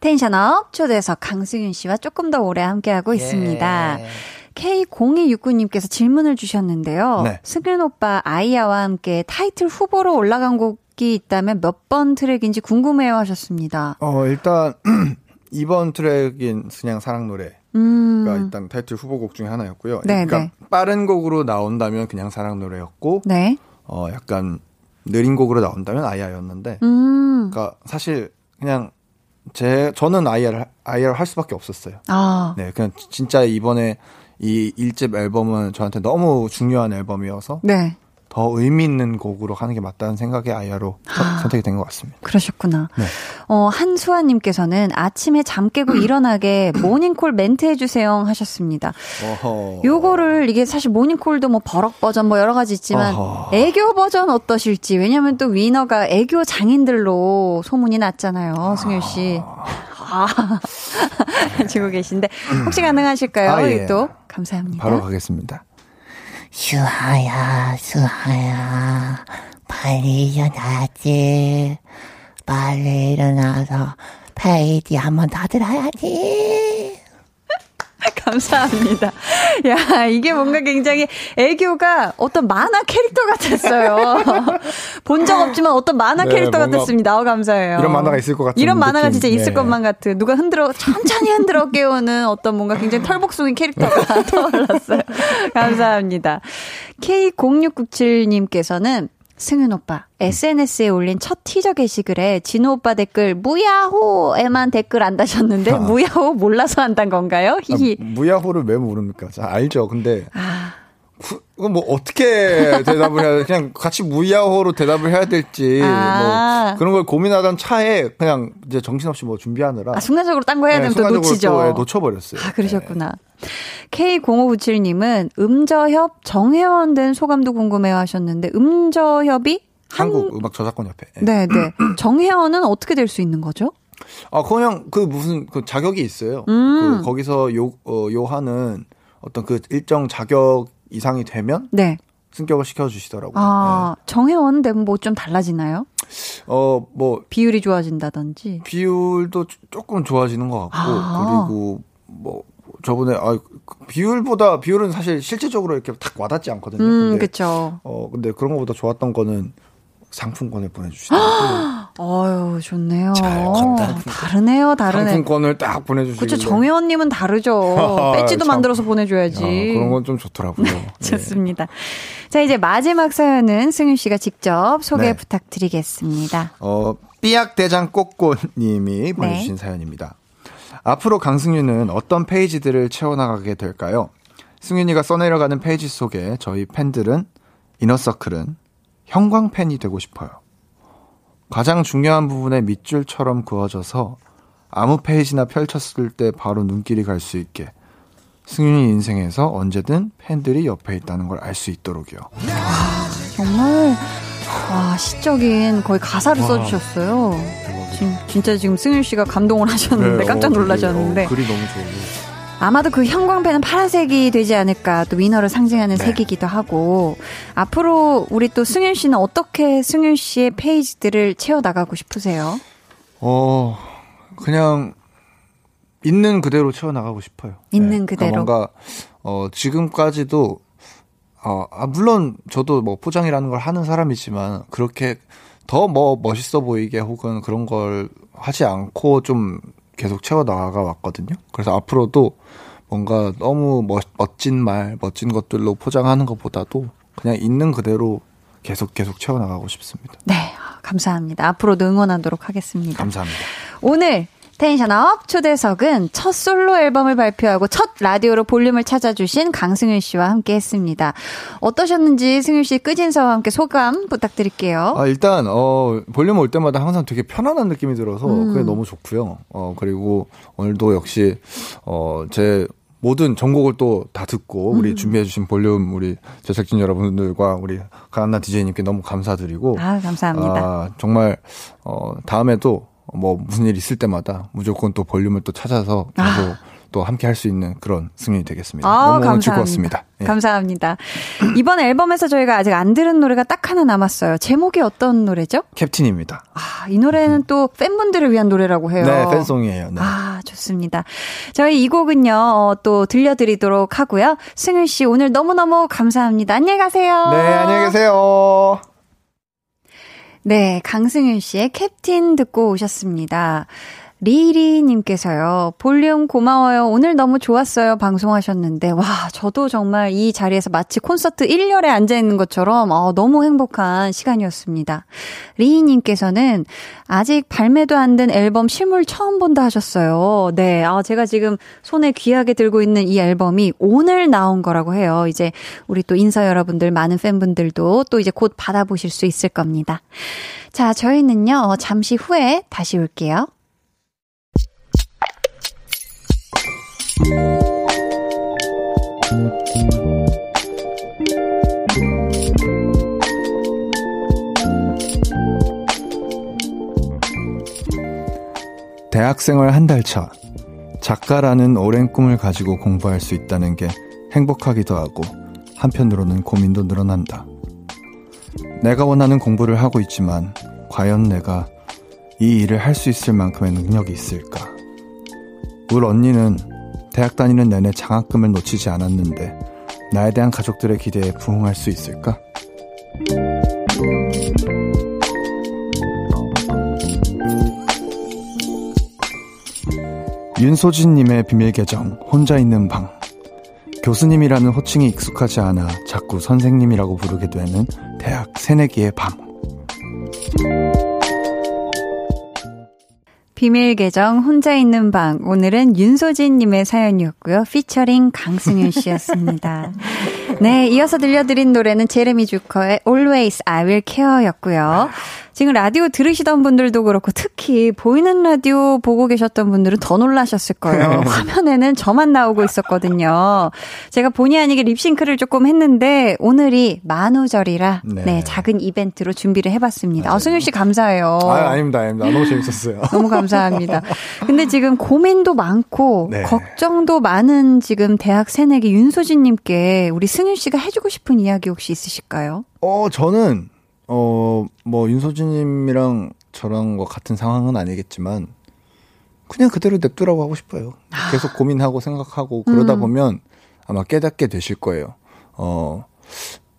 [SPEAKER 1] 텐션업 초대석 강승윤 씨와 조금 더 오래 함께하고 예. 있습니다. K0269님께서 질문을 주셨는데요. 네. 승윤 오빠 아이야와 함께 타이틀 후보로 올라간 곡이 있다면 몇 번 트랙인지 궁금해요 하셨습니다.
[SPEAKER 4] 어, 일단 2번 트랙인 그냥 사랑 노래. 음. 가 일단 타이틀 후보곡 중에 하나였고요. 네, 그러니까 네. 빠른 곡으로 나온다면 그냥 사랑 노래였고, 네. 어 약간 느린 곡으로 나온다면 아이야였는데, 음. 그러니까 사실 그냥 제 저는 IR IR 할 수밖에 없었어요. 아. 네, 그냥 진짜 이번에 이 1집 앨범은 저한테 너무 중요한 앨범이어서 네. 더 의미 있는 곡으로 하는 게 맞다는 생각에 아이아로 아, 선택이 된 것 같습니다.
[SPEAKER 1] 그러셨구나. 네. 어, 한수아님께서는 아침에 잠 깨고 일어나게 모닝콜 멘트 해주세요 하셨습니다. 어허. 요거를 이게 사실 모닝콜도 뭐 버럭 버전 뭐 여러 가지 있지만 어허. 애교 버전 어떠실지 왜냐면 또 위너가 애교 장인들로 소문이 났잖아요, 승열 씨. 아, 지고 계신데 혹시 가능하실까요? 아, 예. 또 감사합니다.
[SPEAKER 4] 바로 가겠습니다.
[SPEAKER 6] 수하야, 수하야, 빨리 일어나지. 빨리 일어나서 페이지 한번 더 들어야지.
[SPEAKER 1] 감사합니다. 야, 이게 뭔가 굉장히 애교가 어떤 만화 캐릭터 같았어요. 본 적 없지만 어떤 만화 네, 캐릭터 같았습니다. 어, 감사해요.
[SPEAKER 4] 이런 만화가 있을 것 같은
[SPEAKER 1] 이런 만화가
[SPEAKER 4] 느낌.
[SPEAKER 1] 진짜 있을 네. 것만 같은. 누가 흔들어, 천천히 흔들어 깨우는 어떤 뭔가 굉장히 털복숭이 캐릭터가 떠올랐어요. 감사합니다. K0697님께서는 승윤 오빠, SNS에 올린 첫 티저 게시글에 진호 오빠 댓글 무야호에만 댓글 안 다셨는데 아. 무야호 몰라서 한단 건가요? 히히.
[SPEAKER 4] 아, 무야호를 왜 모릅니까? 자, 알죠. 근데 아. 그건 뭐 어떻게 대답을 해야 돼? 그냥 같이 무야호로 대답을 해야 될지 아. 뭐 그런 걸 고민하던 차에 그냥 이제 정신없이 뭐 준비하느라
[SPEAKER 1] 아, 순간적으로 딴 거 해야 네, 되면 또 놓치죠. 또,
[SPEAKER 4] 네, 놓쳐버렸어요.
[SPEAKER 1] 아 그러셨구나. 네. K0597님은 음저협 정회원 된 소감도 궁금해요 하셨는데 음저협이
[SPEAKER 4] 한국 한... 음악 저작권 협회.
[SPEAKER 1] 네, 네. 정회원은 어떻게 될 수 있는 거죠?
[SPEAKER 4] 아, 그냥 그 무슨 그 자격이 있어요. 음. 그 거기서 요 어, 요 하는 어떤 그 일정 자격 이상이 되면 네. 승격을 시켜주시더라고요.
[SPEAKER 1] 아, 네. 정회원 되면 뭐 좀 달라지나요?
[SPEAKER 4] 어, 뭐.
[SPEAKER 1] 비율이 좋아진다든지.
[SPEAKER 4] 비율도 조금 좋아지는 것 같고, 아. 그리고 뭐, 저번에, 아, 비율보다, 비율은 사실 실질적으로 이렇게 탁 와닿지 않거든요.
[SPEAKER 1] 음, 근데, 그쵸.
[SPEAKER 4] 어, 근데 그런 것보다 좋았던 거는 상품권을 보내주시더라고요.
[SPEAKER 1] 어유 좋네요. 잘 컸다. 다르네요, 다르네.
[SPEAKER 4] 상품권을 딱 보내주시고.
[SPEAKER 1] 그렇죠. 정혜원님은 다르죠. 배지도 만들어서 보내줘야지. 야,
[SPEAKER 4] 그런 건 좀 좋더라고요.
[SPEAKER 1] 좋습니다. 네. 자, 이제 마지막 사연은 승윤 씨가 직접 소개 네. 부탁드리겠습니다.
[SPEAKER 4] 어, 삐약 대장 꼬꼬님이 네. 보내주신 네. 사연입니다. 앞으로 강승윤은 어떤 페이지들을 채워나가게 될까요? 승윤이가 써내려가는 페이지 속에 저희 팬들은 Inner Circle은 형광펜이 되고 싶어요. 가장 중요한 부분에 밑줄처럼 그어져서 아무 페이지나 펼쳤을 때 바로 눈길이 갈 수 있게 승윤이 인생에서 언제든 팬들이 옆에 있다는 걸 알 수 있도록요. 와,
[SPEAKER 1] 정말 와 시적인 거의 가사를 와, 써주셨어요. 진, 진짜 지금 승윤 씨가 감동을 하셨는데 네, 깜짝 어, 놀라셨는데
[SPEAKER 4] 어, 글이 너무 좋아요.
[SPEAKER 1] 아마도 그 형광펜은 파란색이 되지 않을까 또 위너를 상징하는 네. 색이기도 하고 앞으로 우리 또 승윤 씨는 어떻게 승윤 씨의 페이지들을 채워 나가고 싶으세요?
[SPEAKER 4] 어 그냥 있는 그대로 채워 나가고 싶어요.
[SPEAKER 1] 있는 네. 그대로.
[SPEAKER 4] 그러니까 뭔가 어 지금까지도 어, 아, 물론 저도 뭐 포장이라는 걸 하는 사람이지만 그렇게 더 뭐 멋있어 보이게 혹은 그런 걸 하지 않고 좀 계속 채워 나가 왔거든요. 그래서 앞으로도 뭔가 너무 멋, 멋진 말, 멋진 것들로 포장하는 것보다도 그냥 있는 그대로 계속 계속 채워 나가고 싶습니다.
[SPEAKER 1] 네, 감사합니다. 앞으로도 응원하도록 하겠습니다.
[SPEAKER 4] 감사합니다.
[SPEAKER 1] 오늘 tension up 초대석은 첫 솔로 앨범을 발표하고 첫 라디오로 볼륨을 찾아주신 강승윤 씨와 함께 했습니다. 어떠셨는지 승윤 씨 끝인사와 함께 소감 부탁드릴게요.
[SPEAKER 4] 아, 일단, 어, 볼륨 올 때마다 항상 되게 편안한 느낌이 들어서 음. 그게 너무 좋고요. 어, 그리고 오늘도 역시, 어, 제 모든 전곡을 또 다 듣고 우리 음. 준비해주신 볼륨 우리 제작진 여러분들과 우리 강한나 디제이님께 너무 감사드리고
[SPEAKER 1] 아 감사합니다. 아,
[SPEAKER 4] 정말 어 다음에도 뭐 무슨 일 있을 때마다 무조건 또 볼륨을 또 찾아서 계속 아. 또 함께 할 수 있는 그런 승인이 되겠습니다. 아, 너무 감사합니다. 즐거웠습니다.
[SPEAKER 1] 예. 감사합니다. 이번 앨범에서 저희가 아직 안 들은 노래가 딱 하나 남았어요. 제목이 어떤 노래죠?
[SPEAKER 4] 캡틴입니다.
[SPEAKER 1] 아, 이 노래는 또 팬분들을 위한 노래라고 해요.
[SPEAKER 4] 네, 팬송이에요. 네.
[SPEAKER 1] 아, 좋습니다. 저희 이 곡은요, 어, 또 들려드리도록 하고요. 승윤 씨 오늘 너무너무 감사합니다. 안녕히 가세요.
[SPEAKER 4] 네, 안녕히 계세요.
[SPEAKER 1] 네, 강승윤 씨의 캡틴 듣고 오셨습니다. 리리님께서요, 볼륨 고마워요. 오늘 너무 좋았어요. 방송하셨는데, 와, 저도 정말 이 자리에서 마치 콘서트 1열에 앉아있는 것처럼, 어, 너무 행복한 시간이었습니다. 리리님께서는 아직 발매도 안 된 앨범 실물 처음 본다 하셨어요. 네, 아, 제가 지금 손에 귀하게 들고 있는 이 앨범이 오늘 나온 거라고 해요. 이제 우리 또 인사 여러분들, 많은 팬분들도 또 이제 곧 받아보실 수 있을 겁니다. 자, 저희는요, 잠시 후에 다시 올게요.
[SPEAKER 4] 대학생활 한 달 차. 작가라는 오랜 꿈을 가지고 공부할 수 있다는 게 행복하기도 하고 한편으로는 고민도 늘어난다. 내가 원하는 공부를 하고 있지만 과연 내가 이 일을 할 수 있을 만큼의 능력이 있을까? 울 언니는 대학 다니는 내내 장학금을 놓치지 않았는데 나에 대한 가족들의 기대에 부응할 수 있을까? 윤소진님의 비밀 계정, 혼자 있는 방. 교수님이라는 호칭이 익숙하지 않아 자꾸 선생님이라고 부르게 되는 대학 새내기의 밤.
[SPEAKER 1] 비밀 계정 혼자 있는 방 오늘은 윤소진님의 사연이었고요. 피처링 강승윤 씨였습니다. 네, 이어서 들려드린 노래는 제레미 주커의 Always I Will Care였고요. 지금 라디오 들으시던 분들도 그렇고 특히 보이는 라디오 보고 계셨던 분들은 더 놀라셨을 거예요. 화면에는 저만 나오고 있었거든요. 제가 본의 아니게 립싱크를 조금 했는데 오늘이 만우절이라 네, 네 작은 이벤트로 준비를 해봤습니다. 아, 승윤 씨 감사해요.
[SPEAKER 4] 아, 아닙니다, 아닙니다. 너무 재밌었어요.
[SPEAKER 1] 너무 감사합니다. 근데 지금 고민도 많고 네. 걱정도 많은 지금 대학 새내기 윤소진님께 우리 승윤 씨가 해주고 싶은 이야기 혹시 있으실까요?
[SPEAKER 4] 어, 저는 어, 뭐, 윤소진님이랑 저랑 뭐 같은 상황은 아니겠지만, 그냥 그대로 냅두라고 하고 싶어요. 아. 계속 고민하고 생각하고 그러다 음. 보면 아마 깨닫게 되실 거예요. 어,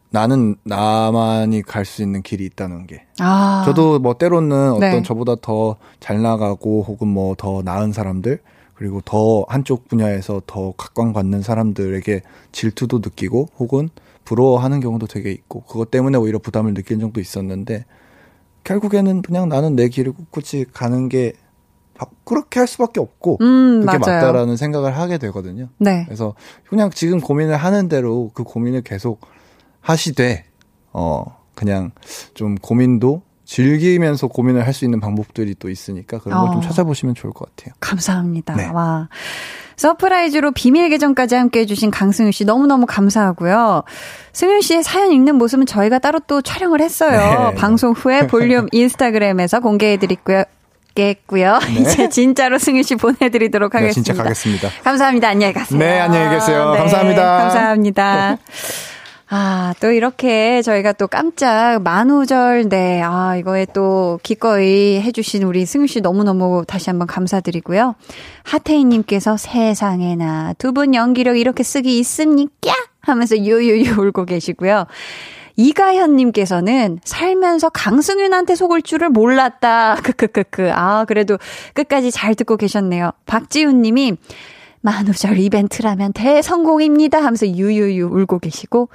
[SPEAKER 4] 나는 나만이 갈 수 있는 길이 있다는 게. 아. 저도 뭐 때로는 어떤 네. 저보다 더 잘 나가고 혹은 뭐 더 나은 사람들 그리고 더 한쪽 분야에서 더 각광받는 사람들에게 질투도 느끼고 혹은 부러워하는 경우도 되게 있고 그것 때문에 오히려 부담을 느낀 적도 있었는데 결국에는 그냥 나는 내 길을 꿋꿋이 가는 게 그렇게 할 수밖에 없고 음, 그게 맞아요. 맞다라는 생각을 하게 되거든요. 네. 그래서 그냥 지금 고민을 하는 대로 그 고민을 계속 하시되 어, 그냥 좀 고민도 즐기면서 고민을 할 수 있는 방법들이 또 있으니까 그런 걸 좀 어. 찾아보시면 좋을 것 같아요.
[SPEAKER 1] 감사합니다. 네. 와. surprise로 비밀 계정까지 함께 해주신 강승윤 씨 너무너무 감사하고요. 승윤 씨의 사연 읽는 모습은 저희가 따로 또 촬영을 했어요. 네. 방송 후에 볼륨 인스타그램에서 공개해드리고요. 겠고요. 네. 이제 진짜로 승윤 씨 보내드리도록 하겠습니다. 네,
[SPEAKER 4] 진짜 가겠습니다.
[SPEAKER 1] 감사합니다. 안녕히 가세요.
[SPEAKER 4] 네, 안녕히 계세요. 네, 감사합니다.
[SPEAKER 1] 감사합니다. 아, 또 이렇게 저희가 또 깜짝 만우절, 네, 아, 이거에 또 기꺼이 해주신 우리 승유 씨 너무너무 다시 한번 감사드리고요. 하태희님께서 세상에나 두 분 연기력 이렇게 쓰기 있습니까? 하면서 유유유 울고 계시고요. 이가현님께서는 살면서 강승윤한테 속을 줄을 몰랐다. 크크크크. 아, 그래도 끝까지 잘 듣고 계셨네요. 박지훈님이 만우절 이벤트라면 대성공입니다 하면서 유유유 울고 계시고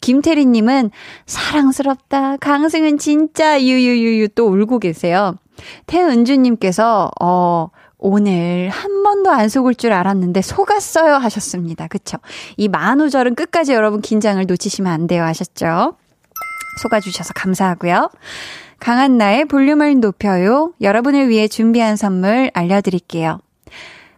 [SPEAKER 1] 김태리 님은 사랑스럽다 강승은 진짜 유유유유 또 울고 계세요. 태은주 님께서 어 오늘 한 번도 안 속을 줄 알았는데 속았어요 하셨습니다. 그쵸? 이 만우절은 끝까지 여러분 긴장을 놓치시면 안 돼요 하셨죠? 속아주셔서 감사하고요. 강한나의 볼륨을 높여요. 여러분을 위해 준비한 선물 알려드릴게요.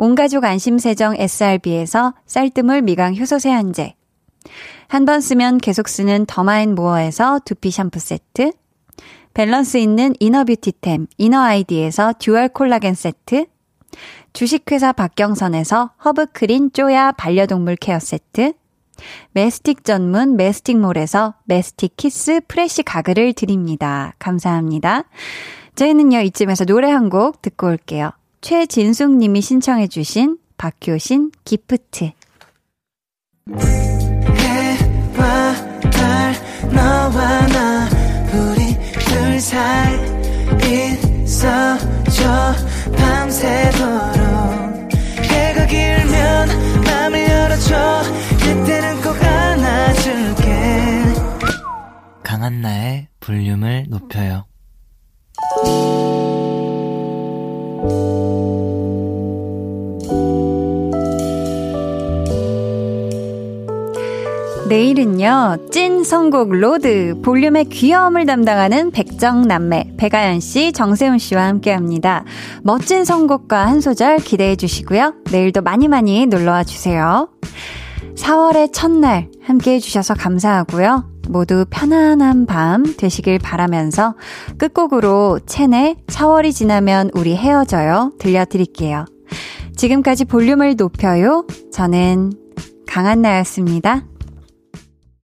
[SPEAKER 1] 온가족 안심세정 SRB에서 쌀뜨물 미강 효소 세안제. 한 번 쓰면 계속 쓰는 더마앤모어에서 두피 샴푸 세트. 밸런스 있는 inner beauty템 이너 아이디에서 dual 콜라겐 세트. 주식회사 박경선에서 허브크린 쪼야 반려동물 케어 세트. mastic 전문 메스틱몰에서 mastic kiss fresh 가글을 드립니다. 감사합니다. 저희는요, 이쯤에서 노래 한 곡 듣고 올게요. 최진숙 님이 신청해 주신 박효신 Gift. 해와 달 너와 나 우리 둘 사이 있어줘. 밤새도록 해가 길면 맘을 열어줘. 그때는 꼭 안아줄게. 강한나의 볼륨을 높여요 내일은요, 찐 선곡 road, 볼륨의 귀여움을 담당하는 백정 남매, 배가연 씨, 정세훈 씨와 함께 합니다. 멋진 선곡과 한 소절 기대해 주시고요. 내일도 많이 많이 놀러와 주세요. 4월의 첫날 함께 해주셔서 감사하고요. 모두 편안한 밤 되시길 바라면서 끝곡으로 첸의 4월이 지나면 우리 헤어져요 들려드릴게요. 지금까지 볼륨을 높여요. 저는 강한나였습니다.